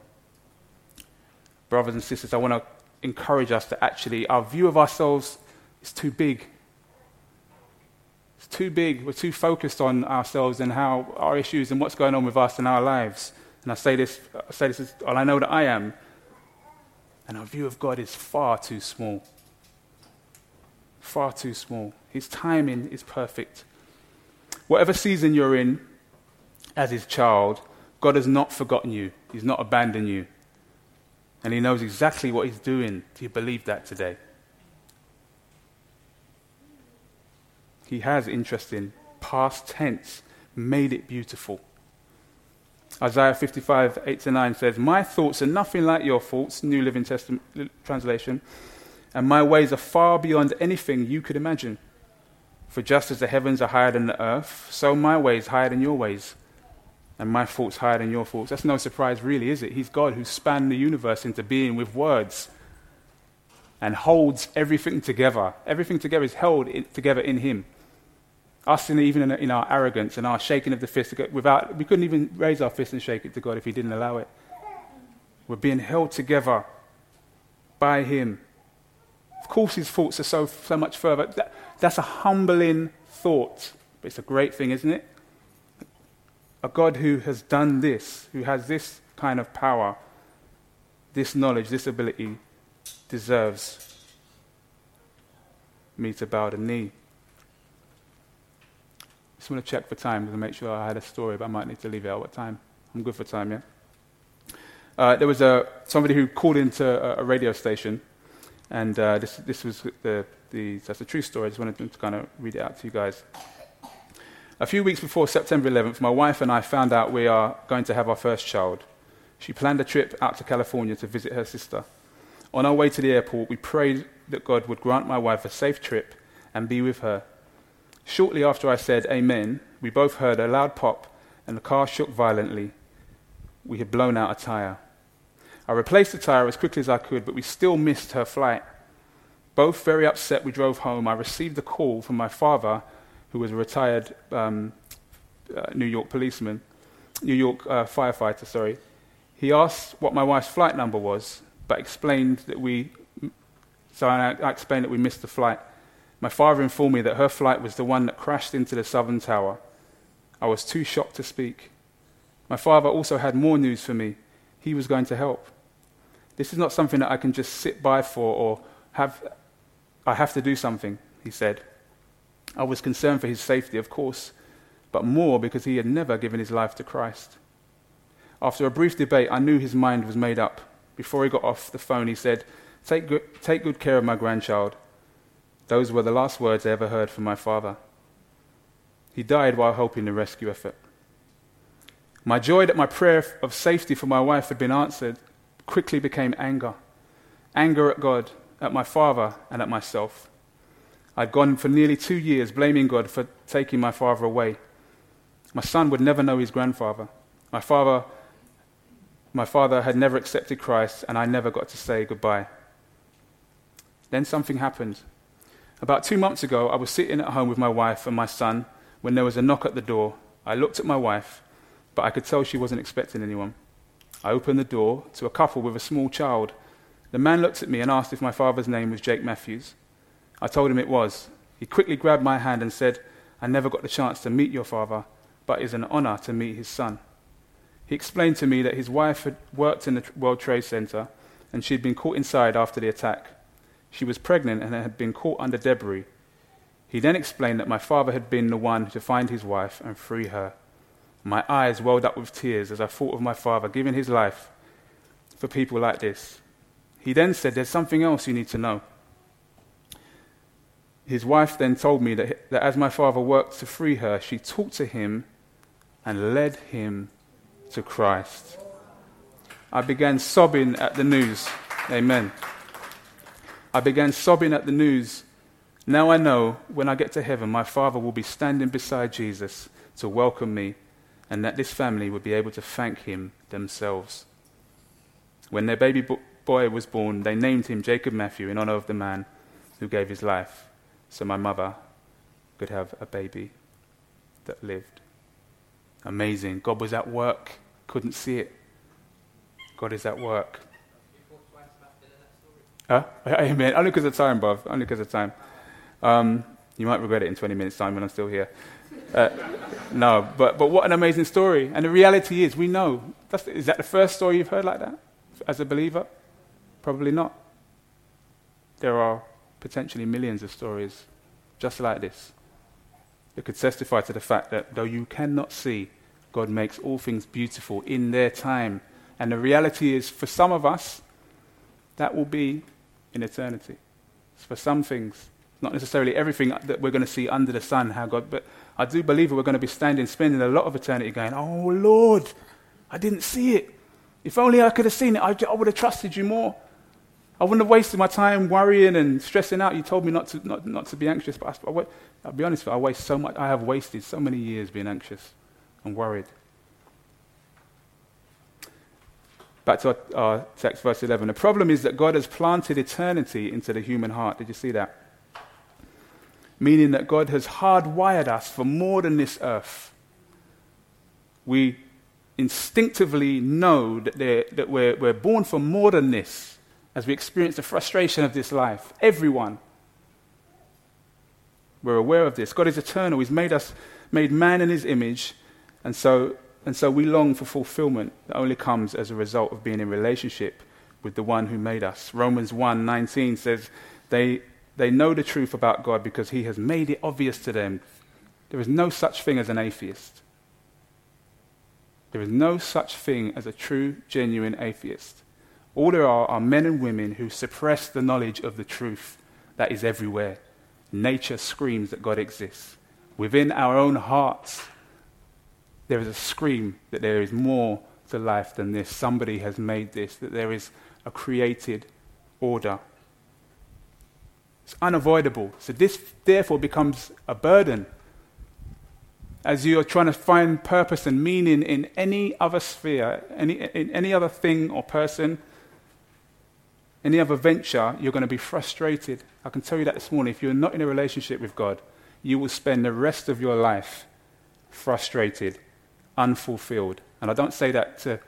[SPEAKER 1] Brothers and sisters, I want to encourage us to actually, our view of ourselves is too big. It's too big. We're too focused on ourselves and how our issues and what's going on with us in our lives. And I say this, I say this, is, all I know that I am. And our view of God is far too small. Far too small. His timing is perfect. Whatever season you're in as his child, God has not forgotten you. He's not abandoned you. And he knows exactly what he's doing. Do you believe that today? He has, interesting, past tense, made it beautiful. Isaiah 55, 8 to 9 says, My thoughts are nothing like your thoughts, New Living Testament translation, and my ways are far beyond anything you could imagine. For just as the heavens are higher than the earth, so my ways higher than your ways, and my thoughts higher than your thoughts. That's no surprise, really, is it? He's God who spanned the universe into being with words and holds everything together. Everything together is held in, together in Him. Us, in, even in, in, our arrogance and our shaking of the fist, without, we couldn't even raise our fist and shake it to God if He didn't allow it. We're being held together by Him. Of course, His thoughts are so, so much further. That, that's a humbling thought, but it's a great thing, isn't it? A God who has done this, who has this kind of power, this knowledge, this ability, deserves me to bow the knee. Just want to check for time to make sure I had a story, but I might need to leave it out. What time? I'm good for time, yeah? Uh, there was a, somebody who called into a, a radio station, and uh, this, this was the, the, that's a true story. I just wanted to kind of read it out to you guys. A few weeks before September 11th, my wife and I found out we are going to have our first child. She planned a trip out to California to visit her sister. On our way to the airport, we prayed that God would grant my wife a safe trip and be with her Shortly after I said Amen, we both heard a loud pop and the car shook violently. We had blown out a tire. I replaced the tire as quickly as I could, but we still missed her flight. Both very upset, we drove home. I received a call from my father, who was a retired um, uh, New York policeman, New York uh, firefighter, sorry. He asked what my wife's flight number was, but explained that we, so I, I explained that we missed the flight. My father informed me that her flight was the one that crashed into the southern tower. I was too shocked to speak. My father also had more news for me. He was going to help. This is not something that I can just sit by for or have. I have to do something, he said. I was concerned for his safety, of course, but more because he had never given his life to Christ. After a brief debate, I knew his mind was made up. Before he got off the phone, he said, Take good, take good care of my grandchild. Those were the last words I ever heard from my father. He died while helping the rescue effort. My joy that my prayer of safety for my wife had been answered quickly became anger. Anger at God, at my father, and at myself. I'd gone for nearly two years blaming God for taking my father away. My son would never know his grandfather. My father, my father had never accepted Christ, and I never got to say goodbye. Then something happened. About two months ago, I was sitting at home with my wife and my son when there was a knock at the door. I looked at my wife, but I could tell she wasn't expecting anyone. I opened the door to a couple with a small child. The man looked at me and asked if my father's name was Jake Matthews. I told him it was. He quickly grabbed my hand and said, I never got the chance to meet your father, but it's an honor to meet his son. He explained to me that his wife had worked in the World Trade Center and she had been caught inside after the attack. She was pregnant and had been caught under debris. He then explained that my father had been the one to find his wife and free her. My eyes welled up with tears as I thought of my father giving his life for people like this. He then said, There's something else you need to know. His wife then told me that, that as my father worked to free her, she talked to him and led him to Christ. I began sobbing at the news. Amen. I began sobbing at the news. Now I know when I get to heaven, my father will be standing beside Jesus to welcome me, and that this family will be able to thank him themselves. When their baby boy was born, they named him Jacob Matthew in honor of the man who gave his life so my mother could have a baby that lived. Amazing. God was at work, couldn't see it. God is at work. Huh? <laughs> Amen. Only because of time, bruv. Only because of time. Um, you might regret it in 20 minutes' time when I'm still here. Uh, no, but, but what an amazing story. And the reality is, we know. That's, is that the first story you've heard like that as a believer? Probably not. There are potentially millions of stories just like this that could testify to the fact that though you cannot see, God makes all things beautiful in their time. And the reality is, for some of us, that will be in eternity. It's for some things, not necessarily everything that we're going to see under the sun, how God, but I do believe that we're going to be standing, spending a lot of eternity going, Oh Lord, I didn't see it. If only I could have seen it, I, I would have trusted you more. I wouldn't have wasted my time worrying and stressing out. You told me not to, not, not to be anxious, but I, I, I'll be honest, with you. I waste so much. I have wasted so many years being anxious and worried. Back to our, our text, verse 11. The problem is that God has planted eternity into the human heart. Did you see that? Meaning that God has hardwired us for more than this earth. We instinctively know that, that we're, we're born for more than this as we experience the frustration of this life. Everyone. We're aware of this. God is eternal. He's made us, made man in his image. And so, and so we long for fulfillment that only comes as a result of being in relationship with the one who made us. Romans 1:19 says they, they know the truth about God because he has made it obvious to them. There is no such thing as an atheist. There is no such thing as a true, genuine atheist. All there are are men and women who suppress the knowledge of the truth that is everywhere. Nature screams that God exists. Within our own hearts, there is a scream that there is more to life than this. Somebody has made this, that there is a created order. It's unavoidable. So, this therefore becomes a burden. As you're trying to find purpose and meaning in any other sphere, any, in any other thing or person, any other venture, you're going to be frustrated. I can tell you that this morning. If you're not in a relationship with God, you will spend the rest of your life frustrated, unfulfilled. And I don't say that to,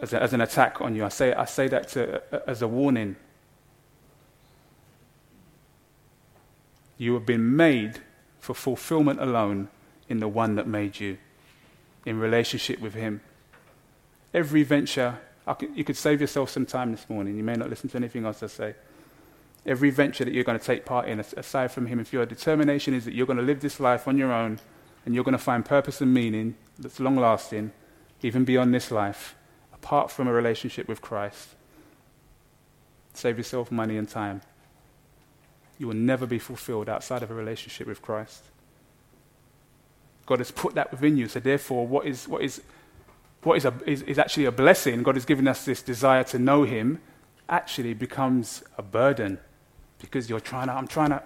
[SPEAKER 1] as, a, as an attack on you, I say, I say that to, as a warning. You have been made for fulfillment alone in the one that made you, in relationship with Him. Every venture could, you could save yourself some time this morning. You may not listen to anything else I say. Every venture that you're going to take part in, aside from Him, if your determination is that you're going to live this life on your own and you're going to find purpose and meaning that's long lasting, even beyond this life, apart from a relationship with Christ, save yourself money and time. You will never be fulfilled outside of a relationship with Christ. God has put that within you. So, therefore, what is, what is what is, a, is, is actually a blessing, God has given us this desire to know Him, actually becomes a burden because you're trying to, I'm trying to,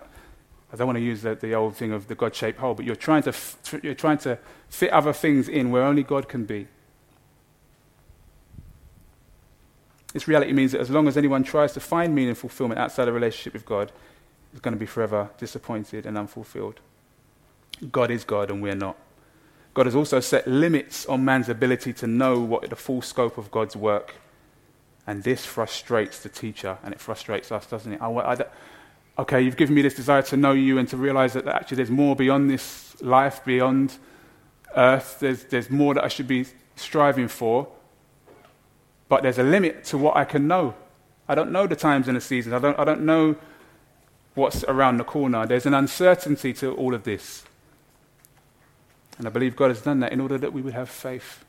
[SPEAKER 1] I don't want to use the, the old thing of the God shaped hole, but you're trying, to, you're trying to fit other things in where only God can be. This reality means that as long as anyone tries to find meaning and fulfillment outside a relationship with God, is going to be forever disappointed and unfulfilled. God is God and we're not. God has also set limits on man's ability to know what the full scope of God's work. And this frustrates the teacher and it frustrates us, doesn't it? I, I, okay, you've given me this desire to know you and to realize that actually there's more beyond this life, beyond earth. There's, there's more that I should be striving for. But there's a limit to what I can know. I don't know the times and the seasons. I don't, I don't know what's around the corner. There's an uncertainty to all of this. And I believe God has done that in order that we would have faith.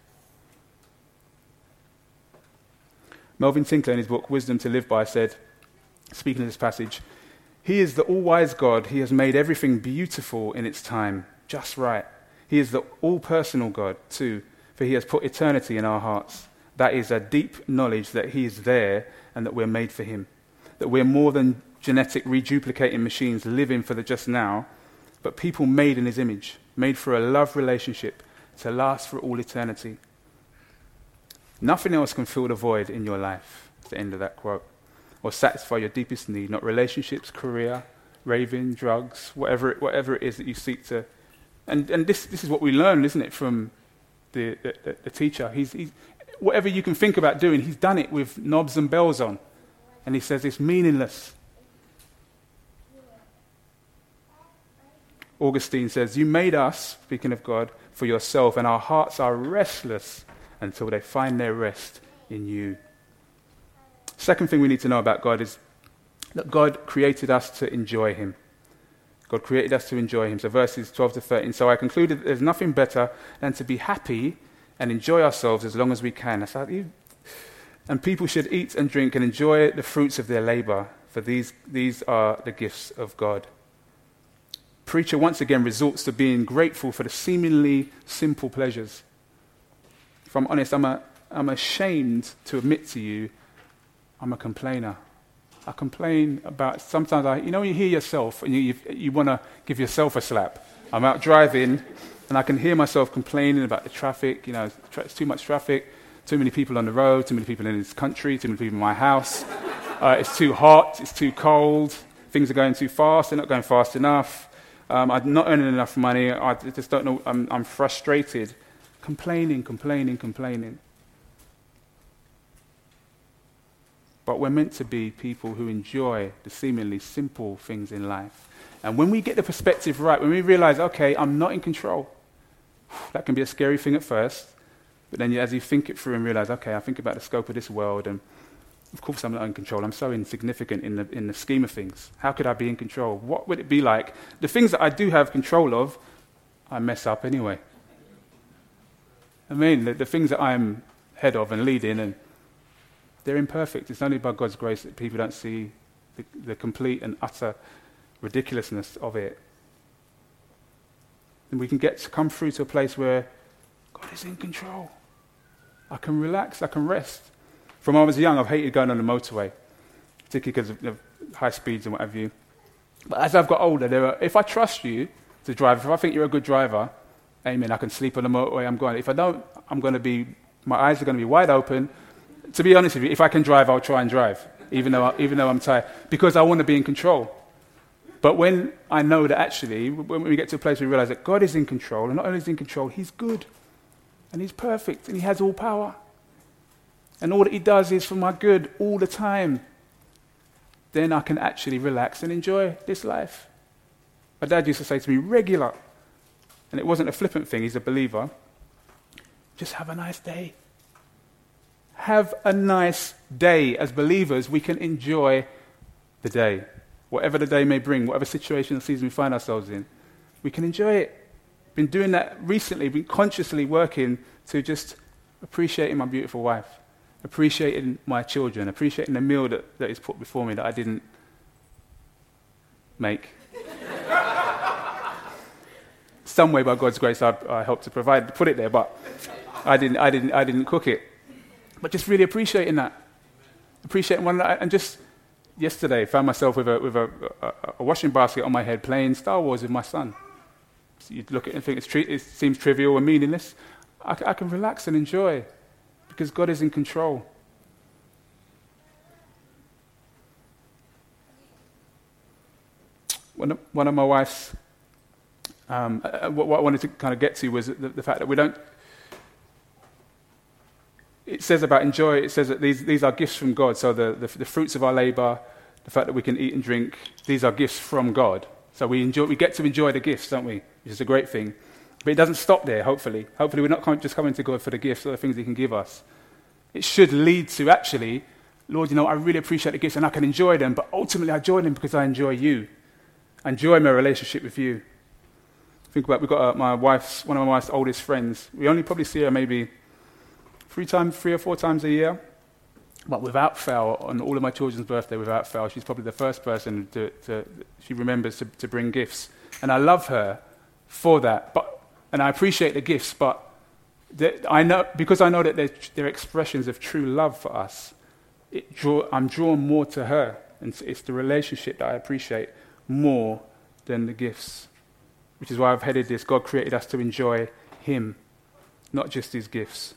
[SPEAKER 1] Melvin Tinker, in his book Wisdom to Live By, said, speaking of this passage, He is the all wise God. He has made everything beautiful in its time, just right. He is the all personal God, too, for He has put eternity in our hearts. That is a deep knowledge that He is there and that we're made for Him. That we're more than genetic reduplicating machines living for the just now, but people made in his image, made for a love relationship to last for all eternity. Nothing else can fill the void in your life, at the end of that quote, or satisfy your deepest need, not relationships, career, raving, drugs, whatever it, whatever it is that you seek to. And, and this, this is what we learn, isn't it, from the, the, the teacher. He's, he's, whatever you can think about doing, he's done it with knobs and bells on. And he says it's meaningless. Augustine says, You made us, speaking of God, for yourself, and our hearts are restless until they find their rest in you. Second thing we need to know about God is that God created us to enjoy Him. God created us to enjoy Him. So, verses 12 to 13. So, I concluded there's nothing better than to be happy and enjoy ourselves as long as we can. And people should eat and drink and enjoy the fruits of their labor, for these, these are the gifts of God preacher once again resorts to being grateful for the seemingly simple pleasures. If I'm honest, I'm, a, I'm ashamed to admit to you, I'm a complainer. I complain about sometimes I, you know, you hear yourself and you, you, you want to give yourself a slap. I'm out driving and I can hear myself complaining about the traffic. You know, it's too much traffic, too many people on the road, too many people in this country, too many people in my house. Uh, it's too hot, it's too cold, things are going too fast, they're not going fast enough. Um, I'm not earning enough money. I just don't know. I'm, I'm frustrated. Complaining, complaining, complaining. But we're meant to be people who enjoy the seemingly simple things in life. And when we get the perspective right, when we realize, okay, I'm not in control, <sighs> that can be a scary thing at first. But then as you think it through and realize, okay, I think about the scope of this world and of course, I'm not in control. I'm so insignificant in the, in the scheme of things. How could I be in control? What would it be like? The things that I do have control of, I mess up anyway. I mean, the, the things that I'm head of and leading, and they're imperfect. It's only by God's grace that people don't see the, the complete and utter ridiculousness of it. And we can get to come through to a place where God is in control. I can relax, I can rest. From when I was young, I've hated going on the motorway, particularly because of, of high speeds and what have you. But as I've got older, are, if I trust you to drive, if I think you're a good driver, amen, I can sleep on the motorway, I'm going. If I don't, I'm going to be, my eyes are going to be wide open. To be honest with you, if I can drive, I'll try and drive, even though, I, even though I'm tired, because I want to be in control. But when I know that actually, when we get to a place where we realize that God is in control, and not only is in control, He's good, and He's perfect, and He has all power. And all that He does is for my good all the time. Then I can actually relax and enjoy this life. My dad used to say to me, regular. And it wasn't a flippant thing, he's a believer. Just have a nice day. Have a nice day. As believers, we can enjoy the day. Whatever the day may bring, whatever situation or season we find ourselves in, we can enjoy it. Been doing that recently, been consciously working to just appreciating my beautiful wife appreciating my children, appreciating the meal that, that is put before me that I didn't make. Some way, by God's grace, I, I helped to provide, put it there, but I didn't, I, didn't, I didn't cook it. But just really appreciating that. Appreciating one another. And just yesterday, found myself with, a, with a, a, a washing basket on my head playing Star Wars with my son. So you look at it and think it's tri- it seems trivial and meaningless. I, can relax and enjoy because God is in control. One of, one of my wife's, um, uh, uh, what, what I wanted to kind of get to was the, the fact that we don't it says about enjoy, it says that these, these are gifts from God. So the, the, the fruits of our labor, the fact that we can eat and drink, these are gifts from God. So we, enjoy, we get to enjoy the gifts, don't we? Which is a great thing. But it doesn't stop there, hopefully. Hopefully, we're not just coming to God for the gifts or the things He can give us. It should lead to actually, Lord, you know, I really appreciate the gifts and I can enjoy them, but ultimately I enjoy them because I enjoy you. I enjoy my relationship with you. Think about we've got uh, my wife's, one of my wife's oldest friends. We only probably see her maybe three times, three or four times a year. But without fail, on all of my children's birthday, without fail, she's probably the first person to, to she remembers to, to bring gifts. And I love her for that. But, and I appreciate the gifts, but I know, because I know that they're, they're expressions of true love for us, draw, I'm drawn more to her. And it's the relationship that I appreciate more than the gifts. Which is why I've headed this. God created us to enjoy Him, not just His gifts.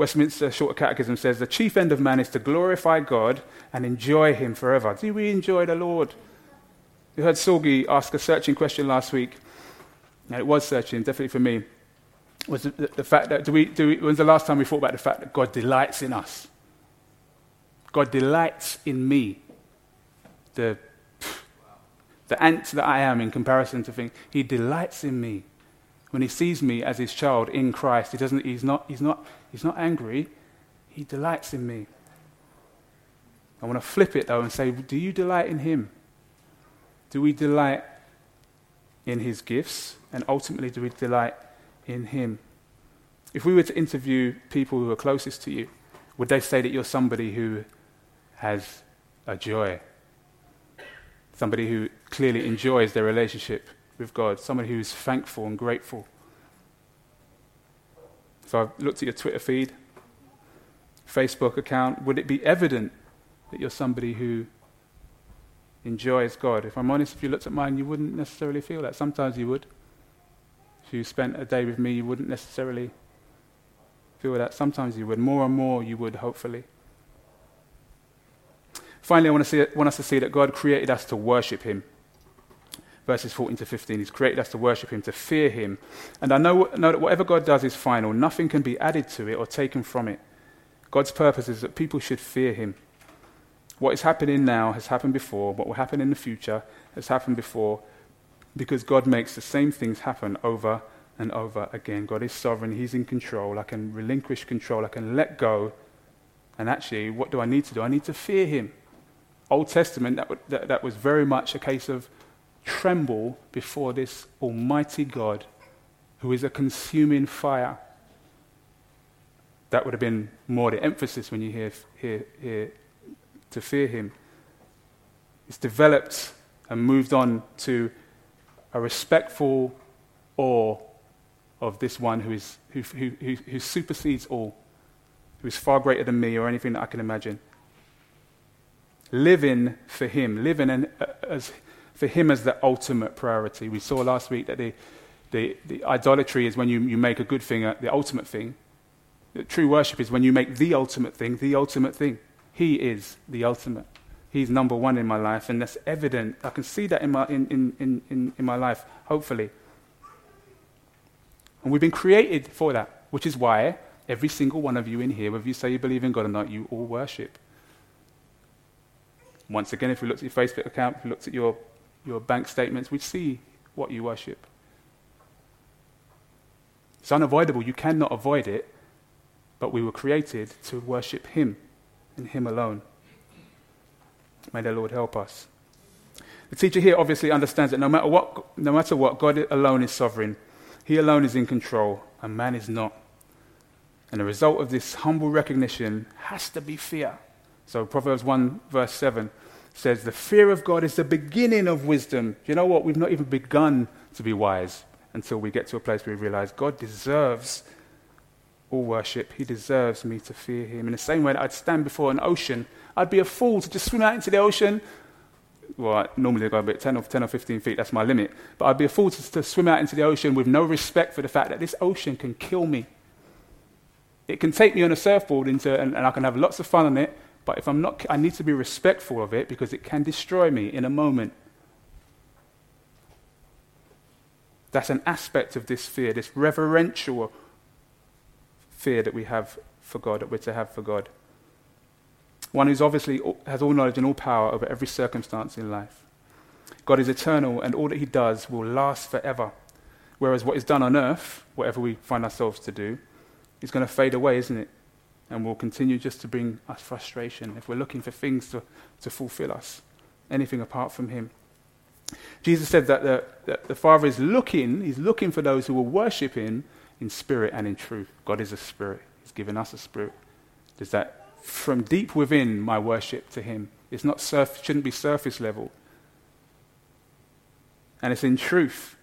[SPEAKER 1] Westminster Shorter Catechism says the chief end of man is to glorify God and enjoy Him forever. Do we enjoy the Lord? You heard Sorgi ask a searching question last week. Now, it was searching, definitely for me. Was the, the, the fact that, do we, do we, when's the last time we thought about the fact that God delights in us? God delights in me. The, the ant that I am in comparison to things. He delights in me. When he sees me as his child in Christ, he doesn't, he's, not, he's, not, he's not angry. He delights in me. I want to flip it though and say, do you delight in him? Do we delight in his gifts? And ultimately, do we delight in him? If we were to interview people who are closest to you, would they say that you're somebody who has a joy? Somebody who clearly enjoys their relationship with God, somebody who's thankful and grateful. If I've looked at your Twitter feed, Facebook account, would it be evident that you're somebody who enjoys God? If I'm honest, if you looked at mine, you wouldn't necessarily feel that. Sometimes you would. If you spent a day with me, you wouldn't necessarily feel that. Sometimes you would. More and more, you would, hopefully. Finally, I want, to see, want us to see that God created us to worship Him. Verses 14 to 15. He's created us to worship Him, to fear Him. And I know, know that whatever God does is final. Nothing can be added to it or taken from it. God's purpose is that people should fear Him. What is happening now has happened before. What will happen in the future has happened before because God makes the same things happen over and over again. God is sovereign, He's in control. I can relinquish control, I can let go. And actually, what do I need to do? I need to fear Him. Old Testament, that, that, that was very much a case of tremble before this Almighty God who is a consuming fire. That would have been more the emphasis when you hear, hear, hear to fear Him. It's developed and moved on to a respectful awe of this one who, is, who, who, who, who supersedes all, who is far greater than me or anything that I can imagine living for Him, living in, uh, as, for Him as the ultimate priority. We saw last week that the, the, the idolatry is when you, you make a good thing uh, the ultimate thing. The true worship is when you make the ultimate thing the ultimate thing. He is the ultimate. He's number one in my life, and that's evident. I can see that in my, in, in, in, in, in my life, hopefully. And we've been created for that, which is why every single one of you in here, whether you say you believe in God or not, you all worship. Once again, if we looked at your Facebook account, if we looked at your, your bank statements, we'd see what you worship. It's unavoidable. You cannot avoid it. But we were created to worship Him and Him alone. May the Lord help us. The teacher here obviously understands that no matter what, no matter what, God alone is sovereign. He alone is in control, and man is not. And the result of this humble recognition has to be fear. So Proverbs 1, verse 7 says, The fear of God is the beginning of wisdom. You know what? We've not even begun to be wise until we get to a place where we realize God deserves all worship. He deserves me to fear him. In the same way that I'd stand before an ocean, I'd be a fool to just swim out into the ocean. Well, normally I go about 10 or, 10 or 15 feet, that's my limit. But I'd be a fool to, to swim out into the ocean with no respect for the fact that this ocean can kill me. It can take me on a surfboard into, and, and I can have lots of fun on it, but if I'm not, I need to be respectful of it because it can destroy me in a moment. That's an aspect of this fear, this reverential fear that we have for God, that we're to have for God. One who's obviously has all knowledge and all power over every circumstance in life. God is eternal, and all that He does will last forever. Whereas what is done on earth, whatever we find ourselves to do, is going to fade away, isn't it? And will continue just to bring us frustration if we're looking for things to, to fulfill us, anything apart from Him. Jesus said that the, that the Father is looking, He's looking for those who will worship Him in spirit and in truth. God is a spirit, He's given us a spirit. Does that from deep within my worship to Him? It's not surf, shouldn't be surface level. And it's in truth.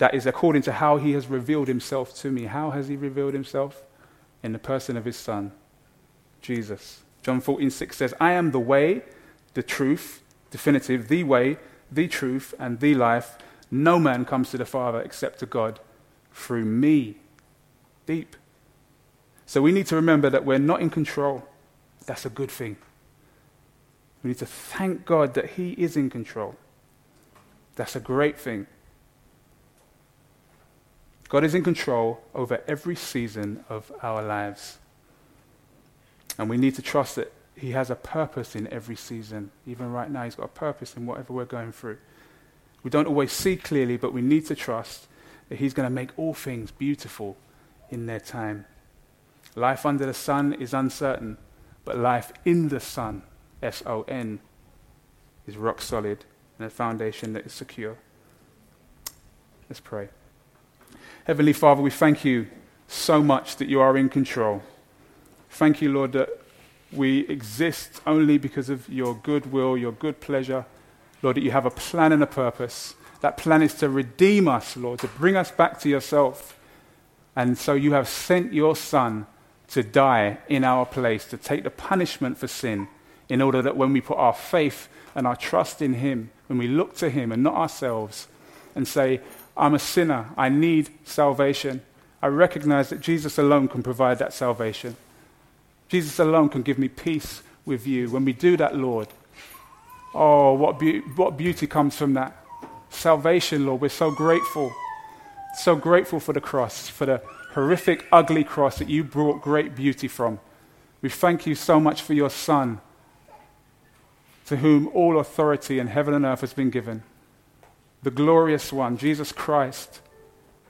[SPEAKER 1] That is according to how He has revealed Himself to me. How has He revealed Himself? In the person of His Son, Jesus. John 14, 6 says, I am the way, the truth, definitive, the way, the truth, and the life. No man comes to the Father except to God through me. Deep. So we need to remember that we're not in control. That's a good thing. We need to thank God that He is in control. That's a great thing. God is in control over every season of our lives. And we need to trust that he has a purpose in every season. Even right now, He's got a purpose in whatever we're going through. We don't always see clearly, but we need to trust that He's going to make all things beautiful in their time. Life under the sun is uncertain, but life in the Son, S O N, is rock solid and a foundation that is secure. Let's pray. Heavenly Father, we thank you so much that you are in control. Thank you, Lord, that we exist only because of your good will, your good pleasure. Lord, that you have a plan and a purpose. That plan is to redeem us, Lord, to bring us back to yourself. And so you have sent your Son to die in our place, to take the punishment for sin, in order that when we put our faith and our trust in Him, when we look to Him and not ourselves, and say, I'm a sinner, I need salvation, I recognize that Jesus alone can provide that salvation. Jesus alone can give me peace with you. When we do that, Lord, oh, what, be- what beauty comes from that. Salvation, Lord, we're so grateful. So grateful for the cross, for the horrific, ugly cross that you brought great beauty from. We thank you so much for your Son, to whom all authority in heaven and earth has been given. The glorious one, Jesus Christ,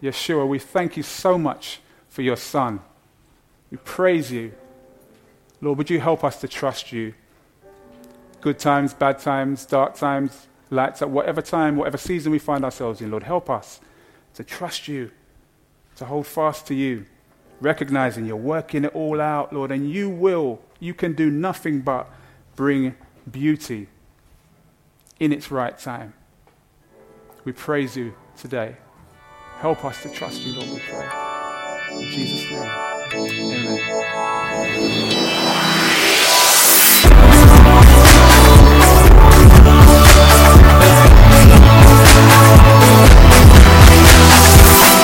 [SPEAKER 1] Yeshua, we thank you so much for your Son. We praise you. Lord, would you help us to trust you? Good times, bad times, dark times, lights at whatever time, whatever season we find ourselves in, Lord, help us to trust you, to hold fast to you, recognizing you're working it all out, Lord, and you will, you can do nothing but bring beauty in its right time. We praise you today. Help us to trust you, Lord, we pray. In Jesus' name, amen.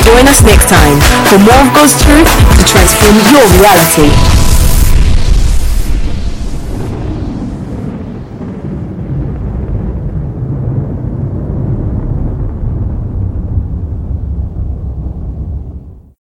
[SPEAKER 2] Join us next time for more of God's truth to transform your reality.